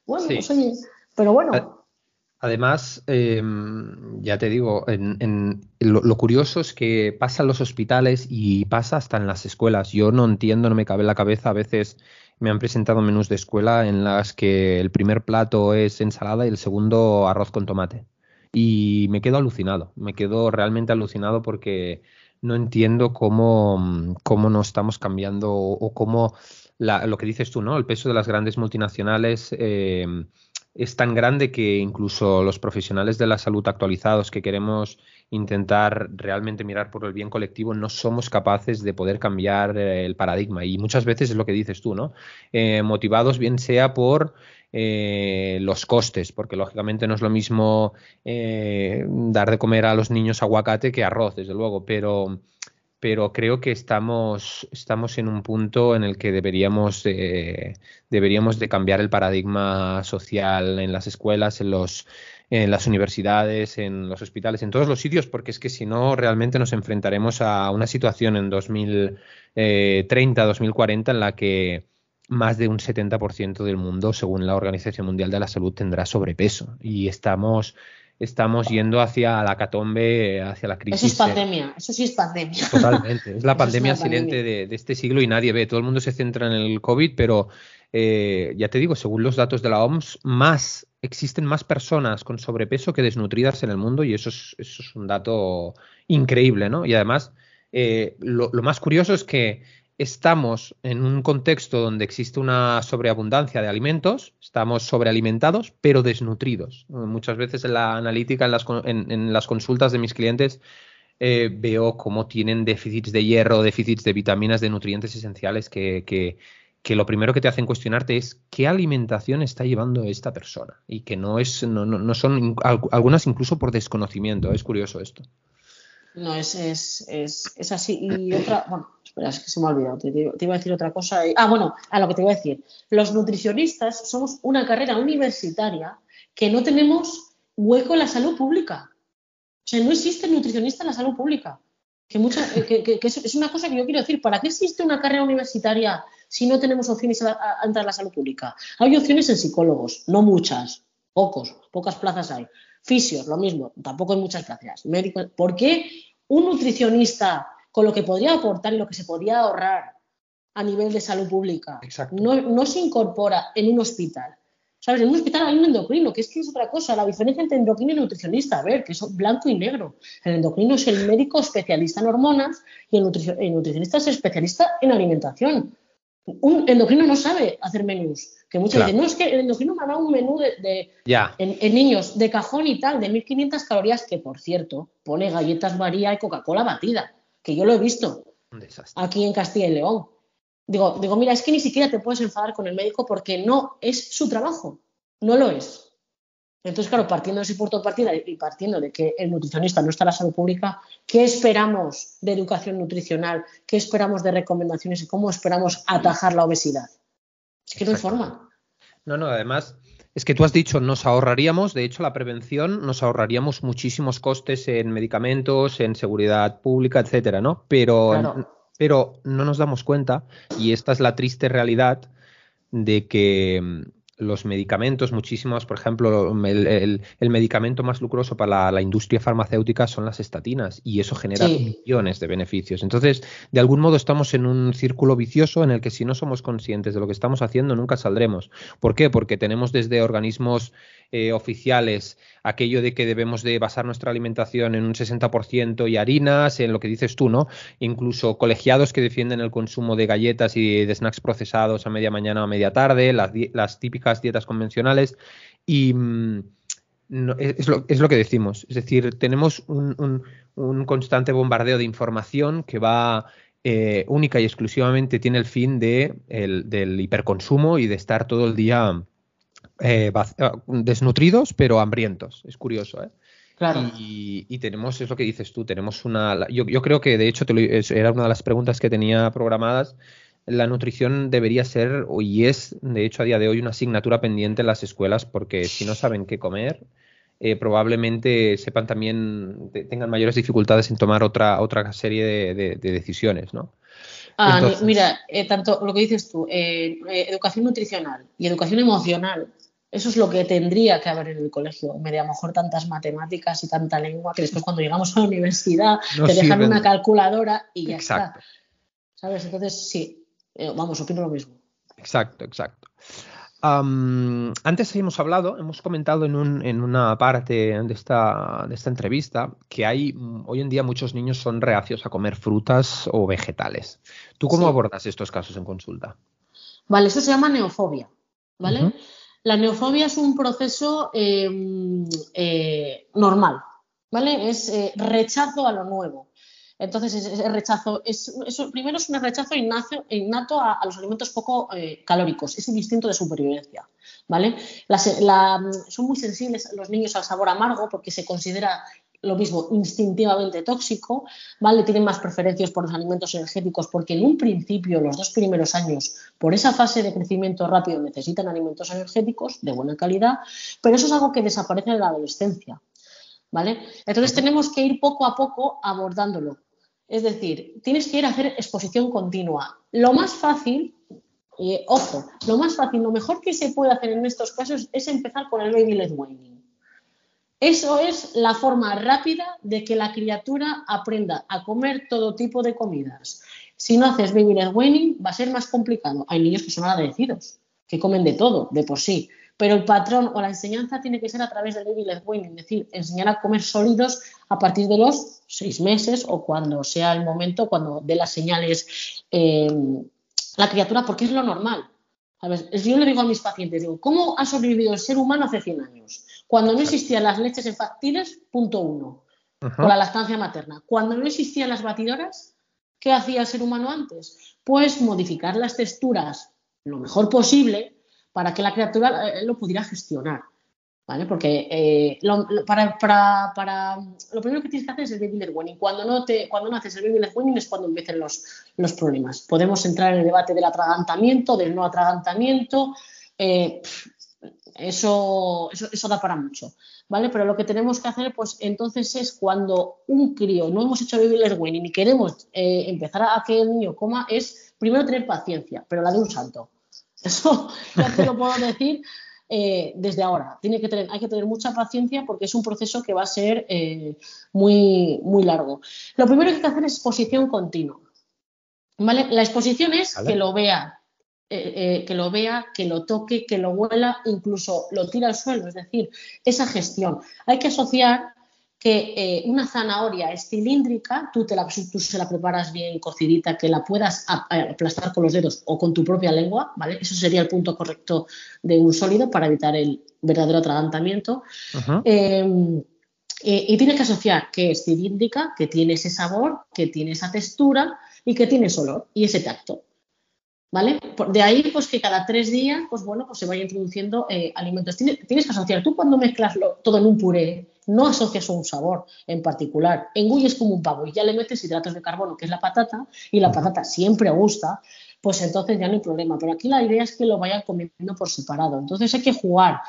bueno, pues oye, pero bueno. Además, em, ya te digo, en, lo, curioso es que pasa en los hospitales y pasa hasta en las escuelas. Yo no entiendo, no me cabe en la cabeza. A veces me han presentado menús de escuela en las que el primer plato es ensalada y el segundo arroz con tomate. Y me quedo alucinado, me quedo realmente alucinado porque no entiendo cómo, cómo no estamos cambiando o, cómo lo que dices tú, ¿no? El peso de las grandes multinacionales. Eh, es tan grande que incluso los profesionales de la salud actualizados que queremos intentar realmente mirar por el bien colectivo no somos capaces de poder cambiar eh, el paradigma y muchas veces es lo que dices tú, ¿no? Eh, motivados bien sea por eh, los costes, porque lógicamente no es lo mismo dar de comer a los niños aguacate que arroz, desde luego, pero pero creo que estamos, estamos en un punto en el que deberíamos, deberíamos de cambiar el paradigma social en las escuelas, en, los, en las universidades, en los hospitales, en todos los sitios, porque es que si no, realmente nos enfrentaremos a una situación en 2030, 2040 en la que más de un 70% del mundo, según la Organización Mundial de la Salud, tendrá sobrepeso. Y estamos estamos yendo hacia la catombe, hacia la crisis. Eso es pandemia, eso sí es pandemia. Totalmente, es la pandemia silente de, este siglo y nadie ve. Todo el mundo se centra en el COVID, pero eh, ya te digo, según los datos de la OMS, más existen más personas con sobrepeso que desnutridas en el mundo y eso es, eso es un dato increíble, ¿no? Y además, eh, lo más curioso es que estamos en un contexto donde existe una sobreabundancia de alimentos, estamos sobrealimentados, pero desnutridos. Muchas veces en la analítica, en las, consultas de mis clientes, eh, veo cómo tienen déficits de hierro, déficits de vitaminas, de nutrientes esenciales que, que, lo primero que te hacen cuestionarte es qué alimentación está llevando esta persona y que no es no, no son algunas incluso por desconocimiento. Es curioso esto. No, es, es, es, es, así. Y otra, bueno, espera, es que se me ha olvidado. Te, iba a decir otra cosa. ah, bueno, a lo que te iba a decir. Los nutricionistas somos una carrera universitaria que no tenemos hueco en la salud pública. O sea, no existe nutricionista en la salud pública. Que, mucha, eh, que, que, es, una cosa que yo quiero decir. ¿Para qué existe una carrera universitaria si no tenemos opciones a, entrar a la salud pública? Hay opciones en psicólogos, no muchas, pocos, pocas plazas hay. Fisios, lo mismo, tampoco hay muchas plazas. Médicos, ¿por qué un nutricionista con lo que podría aportar y lo que se podría ahorrar a nivel de salud pública no, no, se incorpora en un hospital? ¿Sabes? En un hospital hay un endocrino, que es que es otra cosa. La diferencia entre endocrino y nutricionista, a ver, que son blanco y negro. El endocrino es el médico especialista en hormonas y el, nutricionista es el especialista en alimentación. Un endocrino no sabe hacer menús. Que muchos dicen, no, es que el endocrino me ha dado un menú de, en, niños de cajón y tal, de 1500 calorías, que por cierto, pone galletas María y Coca-Cola batida, que yo lo he visto aquí en Castilla y León. Digo, digo, mira, es que ni siquiera te puedes enfadar con el médico porque no es su trabajo, no lo es. Entonces, claro, partiendo de ese punto de partida y partiendo de que el nutricionista no está en la salud pública, ¿qué esperamos de educación nutricional? ¿Qué esperamos de recomendaciones y cómo esperamos atajar la obesidad? Es que no hay forma. No, no, además, es que tú has dicho, nos ahorraríamos, de hecho, la prevención, nos ahorraríamos muchísimos costes en medicamentos, en seguridad pública, etcétera, ¿no? Pero pero no nos damos cuenta, y esta es la triste realidad, de que los medicamentos, muchísimos, por ejemplo, el, medicamento más lucroso para la, industria farmacéutica son las estatinas y eso genera millones de beneficios. Entonces, de algún modo estamos en un círculo vicioso en el que si no somos conscientes de lo que estamos haciendo, nunca saldremos. ¿Por qué? Porque tenemos desde organismos eh, oficiales aquello de que debemos de basar nuestra alimentación en un 60% y harinas, en lo que dices tú, ¿no? Incluso colegiados que defienden el consumo de galletas y de snacks procesados a media mañana o a media tarde, las, típicas dietas convencionales y... Mm, es, lo, que decimos, es decir, tenemos un, constante bombardeo de información que va eh, única y exclusivamente tiene el fin de del hiperconsumo y de estar todo el día eh, eh, desnutridos, pero hambrientos. Es curioso, ¿eh? Claro. Y, tenemos, es lo que dices tú, tenemos una. Yo, creo que de hecho era una de las preguntas que tenía programadas. La nutrición debería ser, y es de hecho a día de hoy, una asignatura pendiente en las escuelas, porque si no saben qué comer, probablemente sepan también, tengan mayores dificultades en tomar otra, otra serie de, decisiones, ¿no? Ah, mira, tanto lo que dices tú, educación nutricional y educación emocional eso es lo que tendría que haber en el colegio. Me a lo mejor tantas matemáticas y tanta lengua que después cuando llegamos a la universidad te dejan una calculadora y ya está. ¿Sabes? Entonces, sí, eh, vamos, opino lo mismo. Exacto, exacto. antes hemos hablado, hemos comentado en, un, en una parte de esta, de esta entrevista que hay hoy en día muchos niños son reacios a comer frutas o vegetales. ¿Tú cómo abordas estos casos en consulta? Vale, eso se llama neofobia, ¿vale? La neofobia es un proceso em, eh, normal, ¿vale? Es eh, rechazo a lo nuevo. Entonces, ese rechazo, es, primero es un rechazo innato, a, los alimentos poco eh, calóricos, es un instinto de supervivencia, ¿vale? son muy sensibles los niños al sabor amargo porque se considera lo mismo, instintivamente tóxico, ¿vale? Tienen más preferencias por los alimentos energéticos porque en un principio, los dos primeros años, por esa fase de crecimiento rápido necesitan alimentos energéticos de buena calidad, pero eso es algo que desaparece en la adolescencia, ¿vale? Entonces tenemos que ir poco a poco abordándolo. Es decir, tienes que ir a hacer exposición continua. Lo más fácil, ojo, lo más fácil, lo mejor que se puede hacer en estos casos es empezar con el baby led weaning. Eso es la forma rápida de que la criatura aprenda a comer todo tipo de comidas. Si no haces baby led weaning, va a ser más complicado. Hay niños que son agradecidos, que comen de todo, de por sí. Pero el patrón o la enseñanza tiene que ser a través del baby led weaning, es decir, enseñar a comer sólidos a partir de los seis meses o cuando sea el momento, cuando dé las señales eh, la criatura, porque es lo normal. A ver, yo le digo a mis pacientes, digo, ¿cómo ha sobrevivido el ser humano hace 100 años? Cuando no existían las leches infantiles, punto uno, o la lactancia materna. Cuando no existían las batidoras, ¿qué hacía el ser humano antes? Pues modificar las texturas lo mejor posible para que la criatura eh, lo pudiera gestionar. ¿Vale? Porque eh, lo, para, lo primero que tienes que hacer es el baby led. Cuando no, te, cuando no haces el baby led es cuando empiezan los, los problemas. Podemos entrar en el debate del atragantamiento, del no atragantamiento. Eh, eso, eso, da para mucho, ¿vale? Pero lo que tenemos que hacer, pues entonces es cuando un crío, no hemos hecho baby led weaning y queremos eh, empezar a que el niño coma, es primero tener paciencia, pero la de un santo. Eso ya te lo puedo decir. eh, desde ahora. Tiene que tener, hay que tener mucha paciencia porque es un proceso que va a ser eh, muy, muy largo. Lo primero que hay que hacer es exposición continua. ¿vale? La exposición es que lo vea, que lo vea, que lo toque, que lo huela, incluso lo tira al suelo. Es decir, esa gestión. Hay que asociar que eh, una zanahoria es cilíndrica, tú, te la, tú se la preparas bien cocidita, que la puedas aplastar con los dedos o con tu propia lengua, ¿vale? Eso sería el punto correcto de un sólido para evitar el verdadero atragantamiento. Em, eh, y tiene que asociar que es cilíndrica, que tiene ese sabor, que tiene esa textura y que tiene ese olor y ese tacto. ¿Vale? De ahí, pues que cada tres días, pues bueno, pues se vaya introduciendo eh, alimentos. Tienes, tienes, que asociar, tú cuando mezclas todo en un puré, no asocias un sabor en particular. Engulles como un pavo y ya le metes hidratos de carbono, que es la patata, y la patata siempre gusta, pues entonces ya no hay problema. Pero aquí la idea es que lo vayan comiendo por separado. Entonces hay que jugar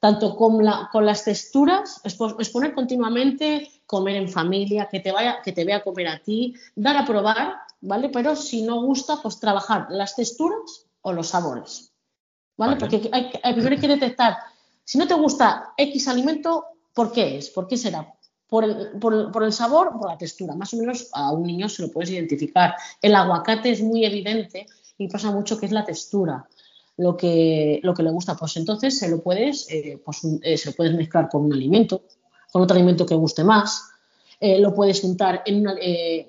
tanto con, la, con las texturas, exponer continuamente, comer en familia, que te, vaya, que te vea comer a ti, dar a probar, ¿vale? Pero si no gusta, pues trabajar las texturas o los sabores, ¿vale? Porque hay, primero hay que detectar, si no te gusta X alimento, ¿Por qué es? ¿Por qué será? Por el, por, el, sabor por la textura. Más o menos a un niño se lo puedes identificar. El aguacate es muy evidente y pasa mucho que es la textura lo que, lo que le gusta. Pues entonces se lo puedes, eh, pues, eh, se puedes mezclar con un alimento, con otro alimento que guste más. Eh, lo puedes untar en una,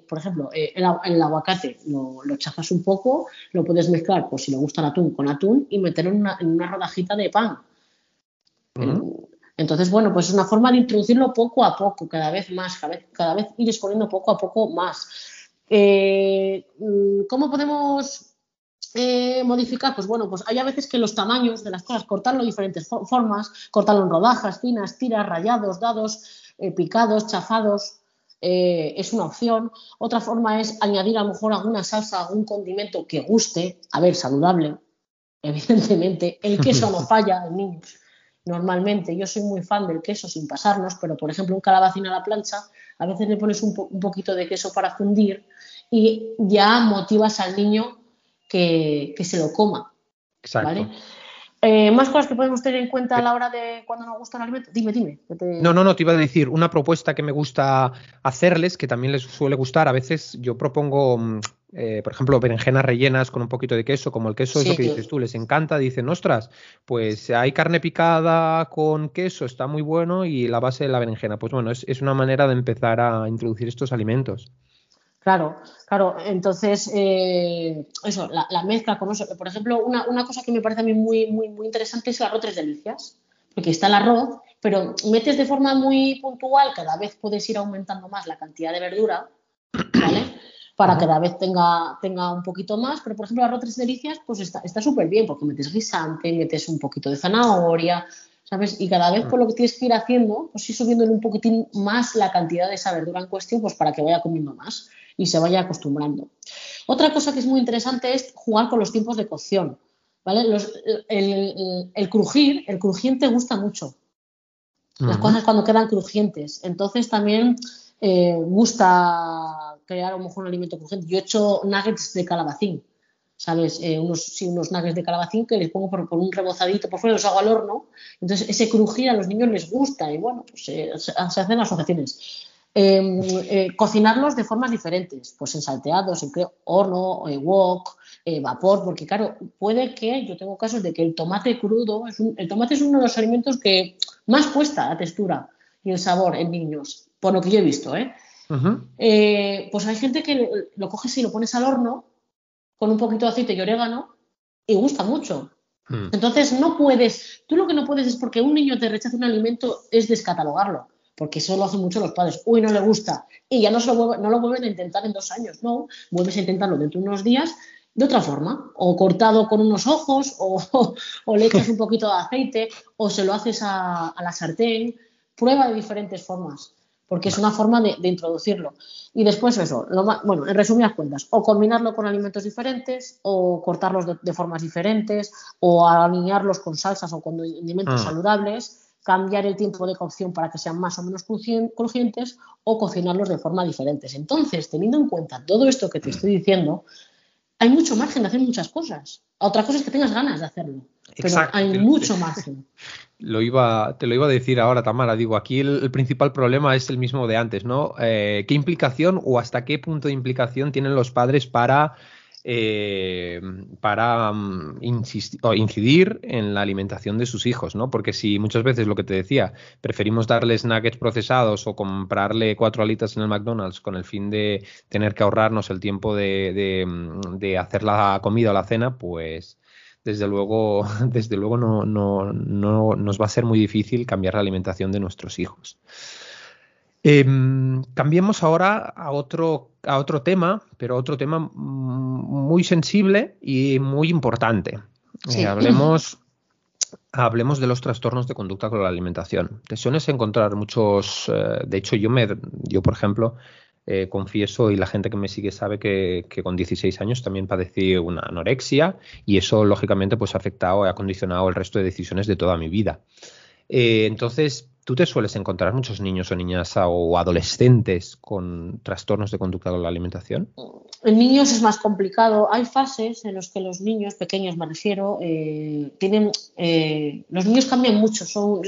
por ejemplo, el, el, aguacate lo, lo chafas un poco, lo puedes mezclar, pues si le gusta el atún, con atún y meter en una, en una rodajita de pan. Entonces, bueno, pues es una forma de introducirlo poco a poco, cada vez más, cada vez, ir exponiendo poco a poco más. Eh, ¿Cómo podemos eh, modificar? Pues bueno, pues hay a veces que los tamaños de las cosas, cortarlo de diferentes formas, cortarlo en rodajas, finas, tiras, rayados, dados, eh, picados, chafados, es una opción. Otra forma es añadir a lo mejor alguna salsa, algún condimento que guste, a ver, saludable, evidentemente. El queso no falla en niños normalmente. Yo soy muy fan del queso sin pasarnos, pero por ejemplo un calabacín a la plancha, a veces le pones un, poquito de queso para fundir y ya motivas al niño que, se lo coma. Exacto. Eh, más cosas que podemos tener en cuenta a la hora de cuando nos gusta el alimento. Dime, dime. No, no, no, te iba a decir una propuesta que me gusta hacerles, que también les suele gustar. A veces yo propongo mm, eh, por ejemplo, berenjenas rellenas con un poquito de queso, como el queso es lo que dices tú, les encanta, dicen, ostras, pues hay carne picada con queso, está muy bueno y la base de la berenjena. Pues bueno, es, una manera de empezar a introducir estos alimentos. Claro, claro. Entonces, eh, eso, la, mezcla con eso. Por ejemplo, una, cosa que me parece a mí muy, muy, muy interesante es el arroz tres delicias. Porque está el arroz, pero metes de forma muy puntual, cada vez puedes ir aumentando más la cantidad de verdura, ¿vale? Para que cada vez tenga, tenga un poquito más. Pero, por ejemplo, arroz tres delicias, pues está súper bien, porque metes guisante, metes un poquito de zanahoria, ¿sabes? Y cada vez por lo que tienes que ir haciendo, pues ir subiéndole un poquitín más la cantidad de esa verdura en cuestión, pues para que vaya comiendo más y se vaya acostumbrando. Otra cosa que es muy interesante es jugar con los tiempos de cocción. ¿Vale? el, crujir, el crujiente gusta mucho. Las cosas cuando quedan crujientes. Entonces también eh, gusta crear a lo mejor un alimento crujiente. Yo he hecho nuggets de calabacín, ¿sabes? Eh, unos, sí, unos nuggets de calabacín que les pongo por, un rebozadito por fuera, los hago al horno. Entonces, ese crujir a los niños les gusta y bueno, pues eh, se, hacen asociaciones. Em, cocinarlos de formas diferentes, pues en salteados, en horno, wok, vapor, porque claro, puede que, yo tengo casos de que el tomate crudo, es el tomate es uno de los alimentos que más cuesta la textura y el sabor en niños por lo que yo he visto, ¿eh? ¿eh? pues hay gente que lo coges y lo pones al horno con un poquito de aceite y orégano y gusta mucho. Hmm. Entonces no puedes, tú lo que no puedes es porque un niño te rechaza un alimento es descatalogarlo, porque eso lo hacen mucho los padres. Uy, no le gusta y ya no, se lo, no lo vuelven a intentar en dos años, no, vuelves a intentarlo dentro de unos días de otra forma, o cortado con unos ojos, o, le echas un poquito de aceite, o se lo haces a, a la sartén, prueba de diferentes formas porque es una forma de, introducirlo. Y después eso, bueno, en resumidas cuentas, o combinarlo con alimentos diferentes, o cortarlos de, formas diferentes, o alinearlos con salsas o con condimentos ah. saludables, cambiar el tiempo de cocción para que sean más o menos crujientes, o cocinarlos de forma diferentes. Entonces, teniendo en cuenta todo esto que te estoy diciendo, hay mucho margen de hacer muchas cosas. Otra cosa es que tengas ganas de hacerlo. Pero hay mucho margen. Lo iba, te lo iba a decir ahora, Tamara. Digo, aquí el, principal problema es el mismo de antes, ¿no? Eh, ¿Qué implicación o hasta qué punto de implicación tienen los padres para eh, para mm, incidir en la alimentación de sus hijos, ¿no? Porque si muchas veces lo que te decía, preferimos darles nuggets procesados o comprarle cuatro alitas en el McDonald's con el fin de tener que ahorrarnos el tiempo de, mm, hacer la comida o la cena, pues desde luego, desde luego no, no, no nos va a ser muy difícil cambiar la alimentación de nuestros hijos. Em, cambiemos ahora a otro, a otro tema, pero otro tema muy sensible y muy importante. Eh, hablemos, hablemos de los trastornos de conducta con la alimentación. Te sueles encontrar muchos, eh, de hecho yo me, yo por ejemplo, eh, confieso y la gente que me sigue sabe que, que, con 16 años también padecí una anorexia y eso lógicamente pues ha afectado y ha condicionado el resto de decisiones de toda mi vida. entonces, ¿Tú te sueles encontrar muchos niños o niñas o adolescentes con trastornos de conducta con la alimentación? En niños es más complicado. Hay fases en las que los niños, pequeños me refiero, eh, tienen, eh, los niños cambian mucho,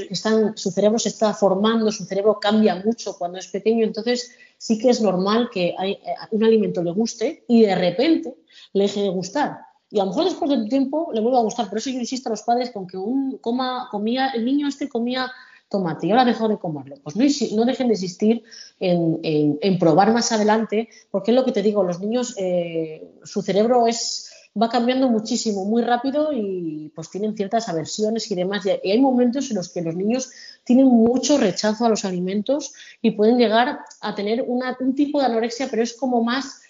están, su cerebro se está formando, su cerebro cambia mucho cuando es pequeño, entonces sí que es normal que eh, un alimento le guste y de repente le deje de gustar. Y a lo mejor después de tiempo le vuelve a gustar. Por eso yo insisto a los padres con que un coma, comía, el niño este comía tomate y ahora dejo de comerlo. Pues no, dejen de existir en, probar más adelante, porque es lo que te digo, los niños, eh, su cerebro es va cambiando muchísimo, muy rápido y pues tienen ciertas aversiones y demás. Y hay momentos en los que los niños tienen mucho rechazo a los alimentos y pueden llegar a tener un tipo de anorexia, pero es como más,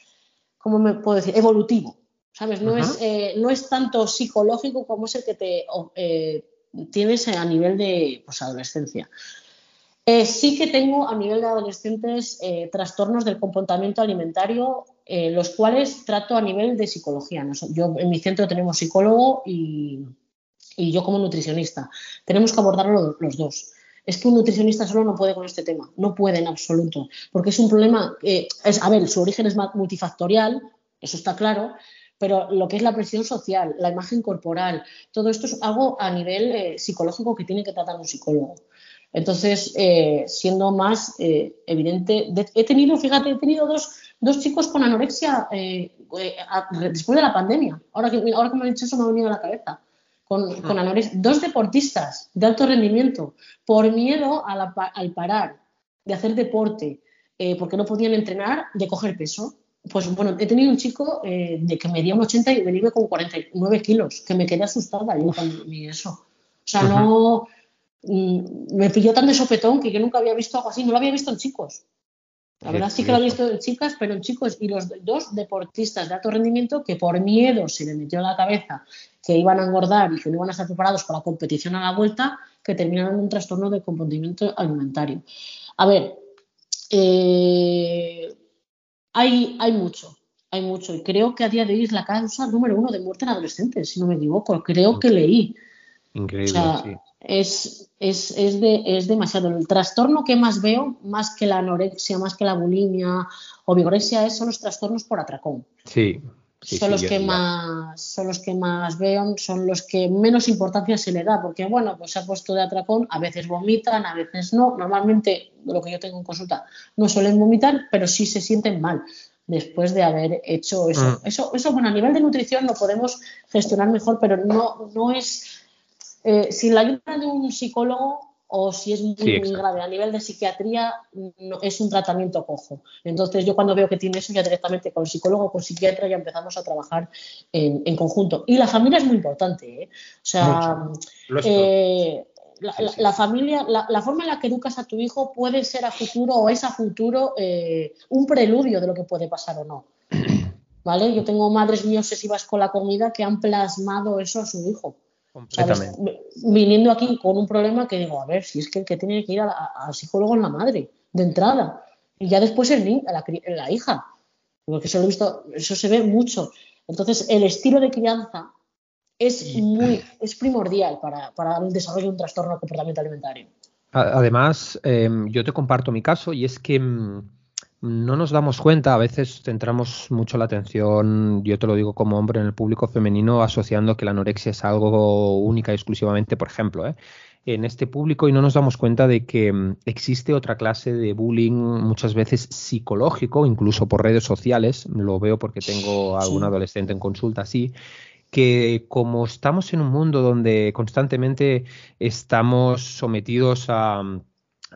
¿cómo me puedo decir? Evolutivo. ¿Sabes? No, es, eh, no es tanto psicológico como es el que te eh, tienes a nivel de pues, adolescencia. Eh, sí que tengo a nivel de adolescentes eh, trastornos del comportamiento alimentario, eh, los cuales trato a nivel de psicología. Yo en mi centro tenemos psicólogo y, yo como nutricionista. Tenemos que abordarlo los, dos. Es que un nutricionista solo no puede con este tema, no puede en absoluto, porque es un problema, es, a ver, su origen es multifactorial, eso está claro, pero lo que es la presión social, la imagen corporal, todo esto es algo a nivel eh, psicológico que tiene que tratar un psicólogo. Entonces, eh, siendo más eh, evidente, he tenido, fíjate, he tenido dos, dos chicos con anorexia después de la pandemia. Ahora que, ahora que me han dicho eso me ha venido a la cabeza. Con, con anorexia. Dos deportistas de alto rendimiento por miedo al parar de hacer deporte, porque no podían entrenar, de coger peso pues bueno, he tenido un chico eh, de que medía un 80 y venía con 49 kilos, que me quedé asustada yo vi eso. O sea, no. Mm, me pilló tan de sopetón que yo nunca había visto algo así, no lo había visto en chicos. La verdad sí que lo había visto en chicas, pero en chicos. Y los dos deportistas de alto rendimiento que por miedo se le metió en la cabeza que iban a engordar y que no iban a estar preparados para la competición a la vuelta, que terminaron en un trastorno de comportamiento alimentario. A ver, eh, hay, hay mucho, hay mucho. Y creo que a día de hoy es la causa número uno de muerte en adolescentes, si no me equivoco. Creo que leí. Increíble, sí. Es, es, es, de, es demasiado. El trastorno que más veo, más que la anorexia, más que la bulimia o vigorexia, son los trastornos por atracón. Sí, son los que más son los que más veo, son los que menos importancia se le da, porque bueno, pues se ha puesto de atracón, a veces vomitan, a veces no. Normalmente, lo que yo tengo en consulta, no suelen vomitar, pero sí se sienten mal después de haber hecho eso. Mm. Eso, eso bueno, a nivel de nutrición lo podemos gestionar mejor, pero no, no es eh, sin la ayuda de un psicólogo o si es muy, grave a nivel de psiquiatría, no, es un tratamiento cojo. Entonces, yo cuando veo que tiene eso, ya directamente con el psicólogo o con el psiquiatra ya empezamos a trabajar en, conjunto. Y la familia es muy importante. ¿eh? O sea, eh, la, familia, la, forma en la que educas a tu hijo puede ser a futuro o es a futuro eh, un preludio de lo que puede pasar o no. ¿Vale? Yo tengo madres muy obsesivas con la comida que han plasmado eso a su hijo. Viniendo aquí con un problema que digo, a ver, si es que el que tiene que ir al psicólogo es la madre, de entrada. Y ya después el niño, la, la hija. Porque eso lo he visto, eso se ve mucho. Entonces, el estilo de crianza es muy, es primordial para, para el desarrollo de un trastorno de comportamiento alimentario. Además, em, yo te comparto mi caso y es que mm, no nos damos cuenta, a veces centramos mucho la atención, yo te lo digo como hombre, en el público femenino, asociando que la anorexia es algo única y exclusivamente, por ejemplo, ¿eh? en este público y no nos damos cuenta de que mm, existe otra clase de bullying muchas veces psicológico, incluso por redes sociales, lo veo porque tengo algún adolescente en consulta así, que como estamos en un mundo donde constantemente estamos sometidos a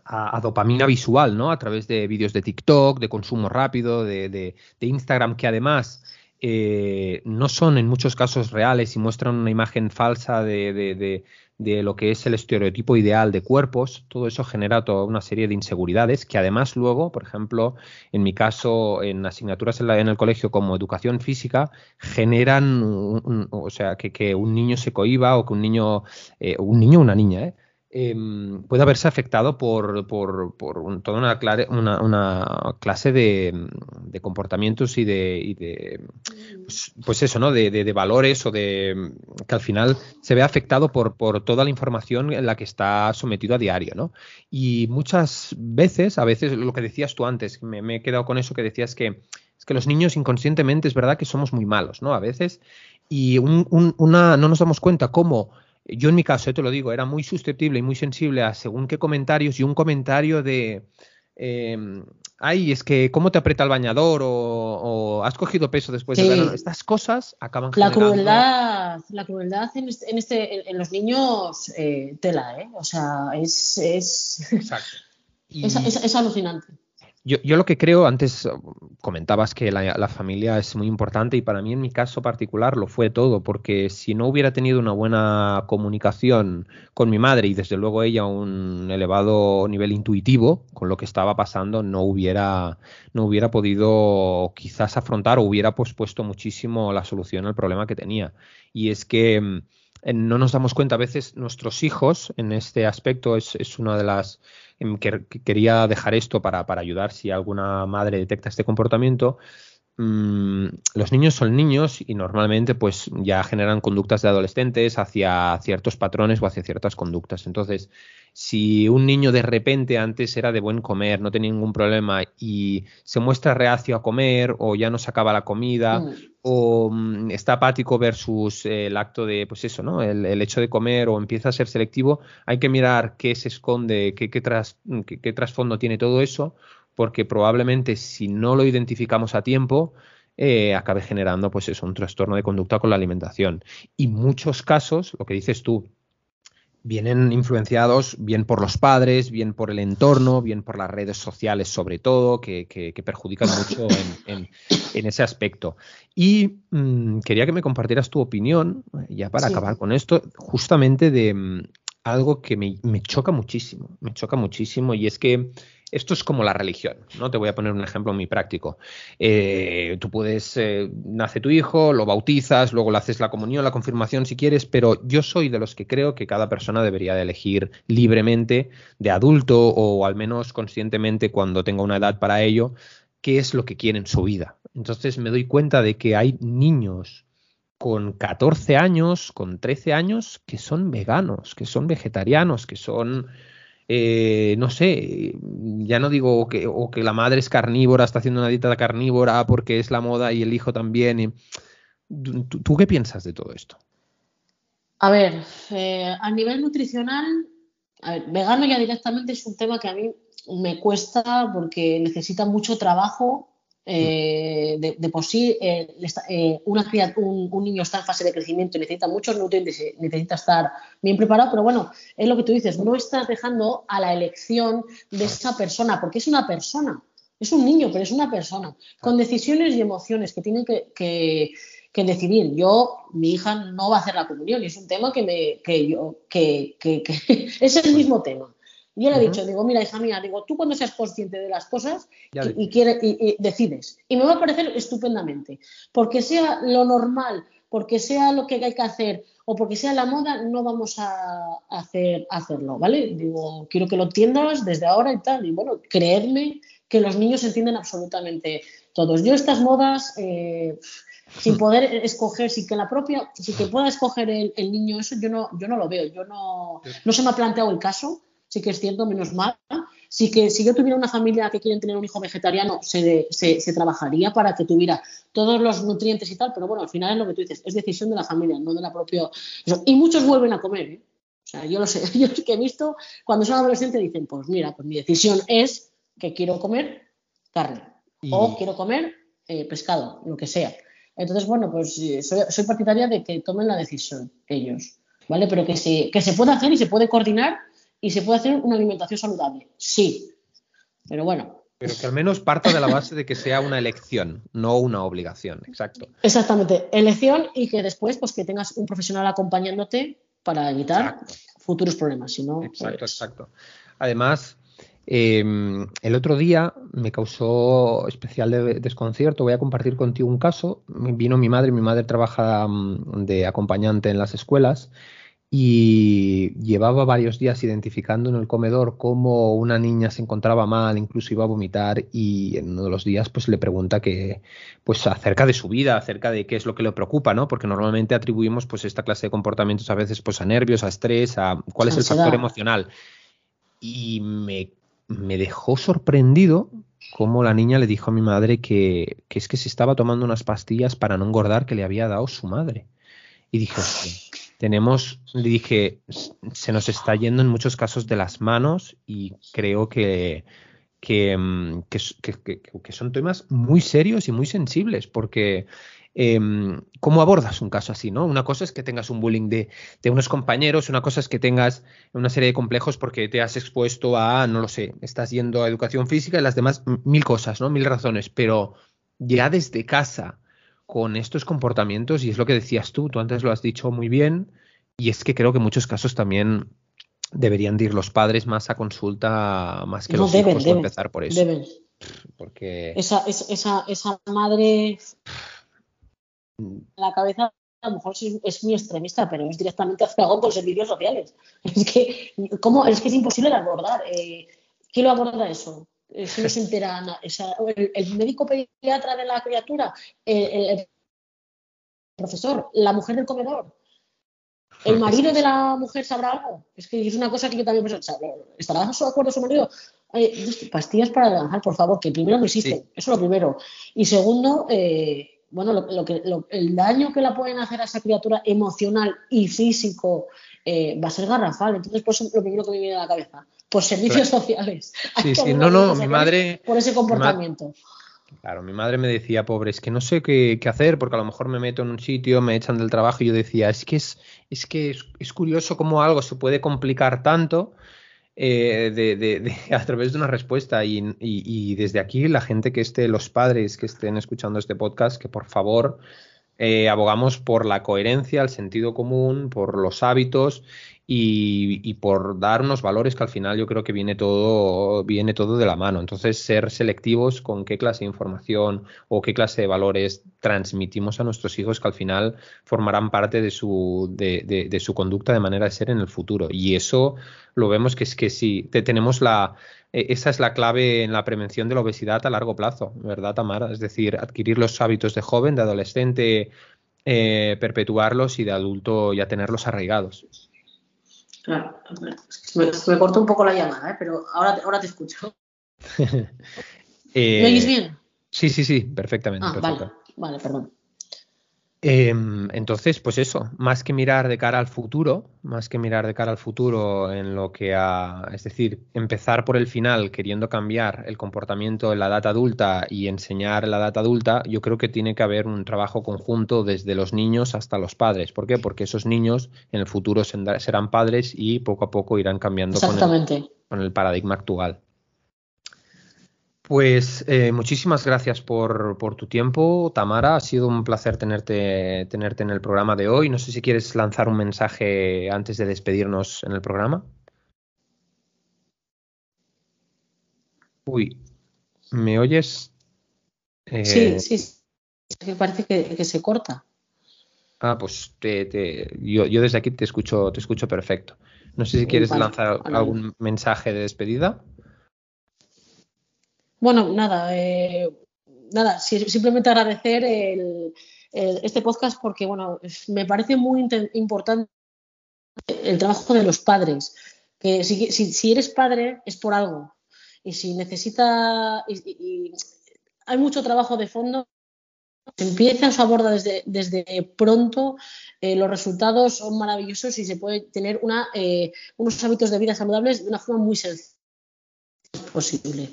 a, dopamina visual, ¿no? A través de vídeos de TikTok, de consumo rápido, de, Instagram, que además eh, no son en muchos casos reales y muestran una imagen falsa de, lo que es el estereotipo ideal de cuerpos, todo eso genera toda una serie de inseguridades que además luego, por ejemplo, en mi caso, en asignaturas en, el colegio como educación física, generan, o sea, que, un niño se cohiba o que un niño, eh, un niño o una niña, ¿eh? Em, puede haberse afectado por, por, por toda una, una, clase de, de, comportamientos y de, y de pues, pues, eso, ¿no? De, de, valores o de que al final se ve afectado por, por toda la información en la que está sometido a diario, ¿no? Y muchas veces, a veces lo que decías tú antes, me, me he quedado con eso que decías que es que los niños inconscientemente es verdad que somos muy malos, ¿no? A veces y una, no nos damos cuenta cómo yo en mi caso, te lo digo, era muy susceptible y muy sensible a según qué comentarios y un comentario de, eh, ay, es que cómo te aprieta el bañador o, has cogido peso después de verano. Estas cosas acaban la crueldad, la crueldad en, este, en, este, en los niños eh, tela, ¿eh? O sea, es, es, Exacto. es alucinante. Yo, lo que creo, antes uh, comentabas que la, familia es muy importante y para mí en mi caso particular lo fue todo, porque si no hubiera tenido una buena comunicación con mi madre y desde luego ella un elevado nivel intuitivo con lo que estaba pasando, no hubiera, no hubiera podido quizás afrontar o hubiera pospuesto muchísimo la solución al problema que tenía. Y es que mm, no nos damos cuenta a veces nuestros hijos en este aspecto es, es una de las que, quería dejar esto para, para, ayudar si alguna madre detecta este comportamiento mm, los niños son niños y normalmente pues ya generan conductas de adolescentes hacia ciertos patrones o hacia ciertas conductas entonces si un niño de repente antes era de buen comer, no tenía ningún problema y se muestra reacio a comer o ya no se acaba la comida mm. o mm, está apático versus el acto de, pues eso, ¿no? El, hecho de comer o empieza a ser selectivo, hay que mirar qué se esconde, qué, qué, qué trasfondo tiene todo eso, porque probablemente si no lo identificamos a tiempo, eh, acabe generando pues eso, un trastorno de conducta con la alimentación. Y muchos casos, lo que dices tú, vienen influenciados bien por los padres, bien por el entorno, bien por las redes sociales sobre todo, que, perjudican mucho en, ese aspecto. Y mm, quería que me compartieras tu opinión, ya para acabar con esto, justamente de mm, algo que me, me choca muchísimo, me choca muchísimo, y es que esto es como la religión, ¿no? Te voy a poner un ejemplo muy práctico. Eh, tú puedes, eh, nace tu hijo, lo bautizas, luego le haces la comunión, la confirmación si quieres, pero yo soy de los que creo que cada persona debería de elegir libremente, de adulto o al menos conscientemente cuando tenga una edad para ello, qué es lo que quiere en su vida. Entonces me doy cuenta de que hay niños con 14 años, con 13 años, que son veganos, que son vegetarianos, que son eh, no sé, ya no digo que, o que la madre es carnívora, está haciendo una dieta carnívora porque es la moda y el hijo también. ¿Tú, qué piensas de todo esto? A ver, eh, a nivel nutricional, vegano ya directamente es un tema que a mí me cuesta porque necesita mucho trabajo eh, de, por sí, eh, eh, un, niño está en fase de crecimiento y necesita muchos nutrientes, necesita estar bien preparado, pero bueno, es lo que tú dices, no estás dejando a la elección de esa persona, porque es una persona, es un niño, pero es una persona, con decisiones y emociones que tienen que, decidir. Yo, mi hija no va a hacer la comunión y es un tema que me, que yo, que es el mismo tema. Y yo le he dicho, digo, mira, hija mía, digo, tú cuando seas consciente de las cosas y, quieres, y, decides. Y me va a parecer estupendamente. Porque sea lo normal, porque sea lo que hay que hacer o porque sea la moda, no vamos a hacer, hacerlo, ¿vale? Digo, quiero que lo entiendas desde ahora y tal. Y bueno, creerme que los niños entienden absolutamente todos. Yo estas modas... Eh, sin poder escoger, sin que la propia, sin que pueda escoger el, el, niño eso, yo no, yo no lo veo, yo no, no se me ha planteado el caso, sí que es cierto, menos mal, Si, que, si yo tuviera una familia que quiere tener un hijo vegetariano, se, se, trabajaría para que tuviera todos los nutrientes y tal, pero bueno, al final es lo que tú dices, es decisión de la familia, no de la propia... Y muchos vuelven a comer, ¿eh? O sea, yo lo sé, yo que he visto, cuando son adolescentes dicen, pues mira, pues mi decisión es que quiero comer carne o quiero comer eh, pescado, lo que sea. Entonces, bueno, pues eh, soy, partidaria de que tomen la decisión ellos, ¿vale? Pero que se, que se puede hacer y se puede coordinar y se puede hacer una alimentación saludable, sí. Pero bueno. Pero que al menos parta de la base de que sea una elección, no una obligación, exacto. Exactamente, elección y que después, pues que tengas un profesional acompañándote para evitar futuros problemas, si no. Exacto, pues exacto. Además, Em, el otro día me causó especial desconcierto. Voy a compartir contigo un caso. Vino mi madre, mi madre trabaja mm, de acompañante en las escuelas y llevaba varios días identificando en el comedor cómo una niña se encontraba mal, incluso iba a vomitar y en uno de los días pues le pregunta que pues acerca de su vida, acerca de qué es lo que le preocupa, ¿no? Porque normalmente atribuimos pues esta clase de comportamientos a veces pues a nervios, a estrés, a cuál es el factor emocional. Y me me dejó sorprendido cómo la niña le dijo a mi madre que, es que se estaba tomando unas pastillas para no engordar que le había dado su madre. Y dije, tenemos, le dije, se nos está yendo en muchos casos de las manos y creo que, que, mm, que son temas muy serios y muy sensibles porque Em, cómo abordas un caso así, ¿no? Una cosa es que tengas un bullying de, unos compañeros, una cosa es que tengas una serie de complejos porque te has expuesto a, no lo sé, estás yendo a educación física y las demás, mil cosas, ¿no? Mil razones, pero ya desde casa con estos comportamientos, y es lo que decías tú, tú antes lo has dicho muy bien, y es que creo que en muchos casos también deberían ir los padres más a consulta, más que los hijos, empezar por eso. Deben. Porque... Esa, esa, esa madre la cabeza a lo mejor es, muy extremista, pero es directamente hacia algo con servicios sociales. Es que, ¿cómo? Es que es imposible de abordar. Eh, ¿Quién lo aborda eso? Eh, si no se entera el, médico pediatra de la criatura, el, profesor, la mujer del comedor, el marido de la mujer sabrá algo. Es que es una cosa que yo también pienso, ¿estará de acuerdo su marido? pastillas para adelgazar, por favor, que primero no existen, eso es lo primero. Y segundo, eh, bueno, lo, que, el daño que la pueden hacer a esa criatura emocional y físico eh, va a ser garrafal. Entonces, pues lo primero que me viene a la cabeza, pues servicios sociales. Sí, sí, no, no, mi madre... Por ese comportamiento. Claro, mi madre me decía, pobre, es que no sé qué, hacer porque a lo mejor me meto en un sitio, me echan del trabajo y yo decía, es que es, es que es curioso cómo algo se puede complicar tanto eh, de, a través de una respuesta. Y, desde aquí, la gente que esté, los padres que estén escuchando este podcast, que por favor eh, abogamos por la coherencia, el sentido común, por los hábitos y, por darnos valores que al final yo creo que viene todo, viene todo de la mano. Entonces, ser selectivos con qué clase de información o qué clase de valores transmitimos a nuestros hijos que al final formarán parte de su, de, de, su conducta de manera de ser en el futuro. Y eso lo vemos que es que sí, tenemos la, e, esa es la clave en la prevención de la obesidad a largo plazo, ¿verdad, Tamara? Es decir, adquirir los hábitos de joven, de adolescente, eh, perpetuarlos y de adulto ya tenerlos arraigados. Me, cortó un poco la llamada, ¿eh? pero ahora, ahora te escucho. ¿Me oyes bien? Sí, sí, sí, perfectamente. Ah, vale, vale, perdón. Em, entonces, pues eso, más que mirar de cara al futuro, más que mirar de cara al futuro en lo que a, es decir, empezar por el final queriendo cambiar el comportamiento en la edad adulta y enseñar en la edad adulta, yo creo que tiene que haber un trabajo conjunto desde los niños hasta los padres. ¿Por qué? Porque esos niños en el futuro serán padres y poco a poco irán cambiando con el paradigma actual. Pues eh, muchísimas gracias por, tu tiempo, Tamara. Ha sido un placer tenerte, tenerte en el programa de hoy. No sé si quieres lanzar un mensaje antes de despedirnos en el programa. Uy, ¿me oyes? Eh, sí, sí, parece que, se corta. Ah, pues te, yo, yo, desde aquí te escucho, te escucho perfecto. No sé si quieres lanzar algún mensaje de despedida. Bueno, nada, eh, nada, simplemente agradecer este podcast porque, bueno, me parece muy importante el trabajo de los padres. Que si, si, eres padre es por algo. y si necesita, y, hay mucho trabajo de fondo, empieza, se aborda desde, desde pronto, eh, los resultados son maravillosos y se puede tener una, eh, unos hábitos de vida saludables de una forma muy sencilla posible.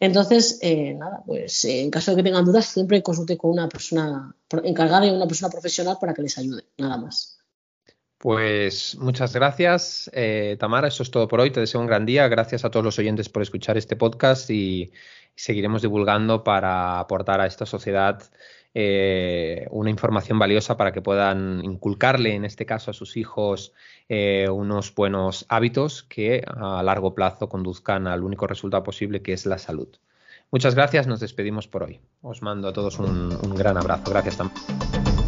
Entonces, eh, nada, pues en caso de que tengan dudas, siempre consulte con una persona encargada y una persona profesional para que les ayude, nada más. Pues muchas gracias, eh, Tamara. Eso es todo por hoy. Te deseo un gran día. Gracias a todos los oyentes por escuchar este podcast y seguiremos divulgando para aportar a esta sociedad eh, una información valiosa para que puedan inculcarle, en este caso, a sus hijos eh, unos buenos hábitos que a largo plazo conduzcan al único resultado posible, que es la salud. Muchas gracias. Nos despedimos por hoy. Os mando a todos un, un gran abrazo. Gracias, Tamara.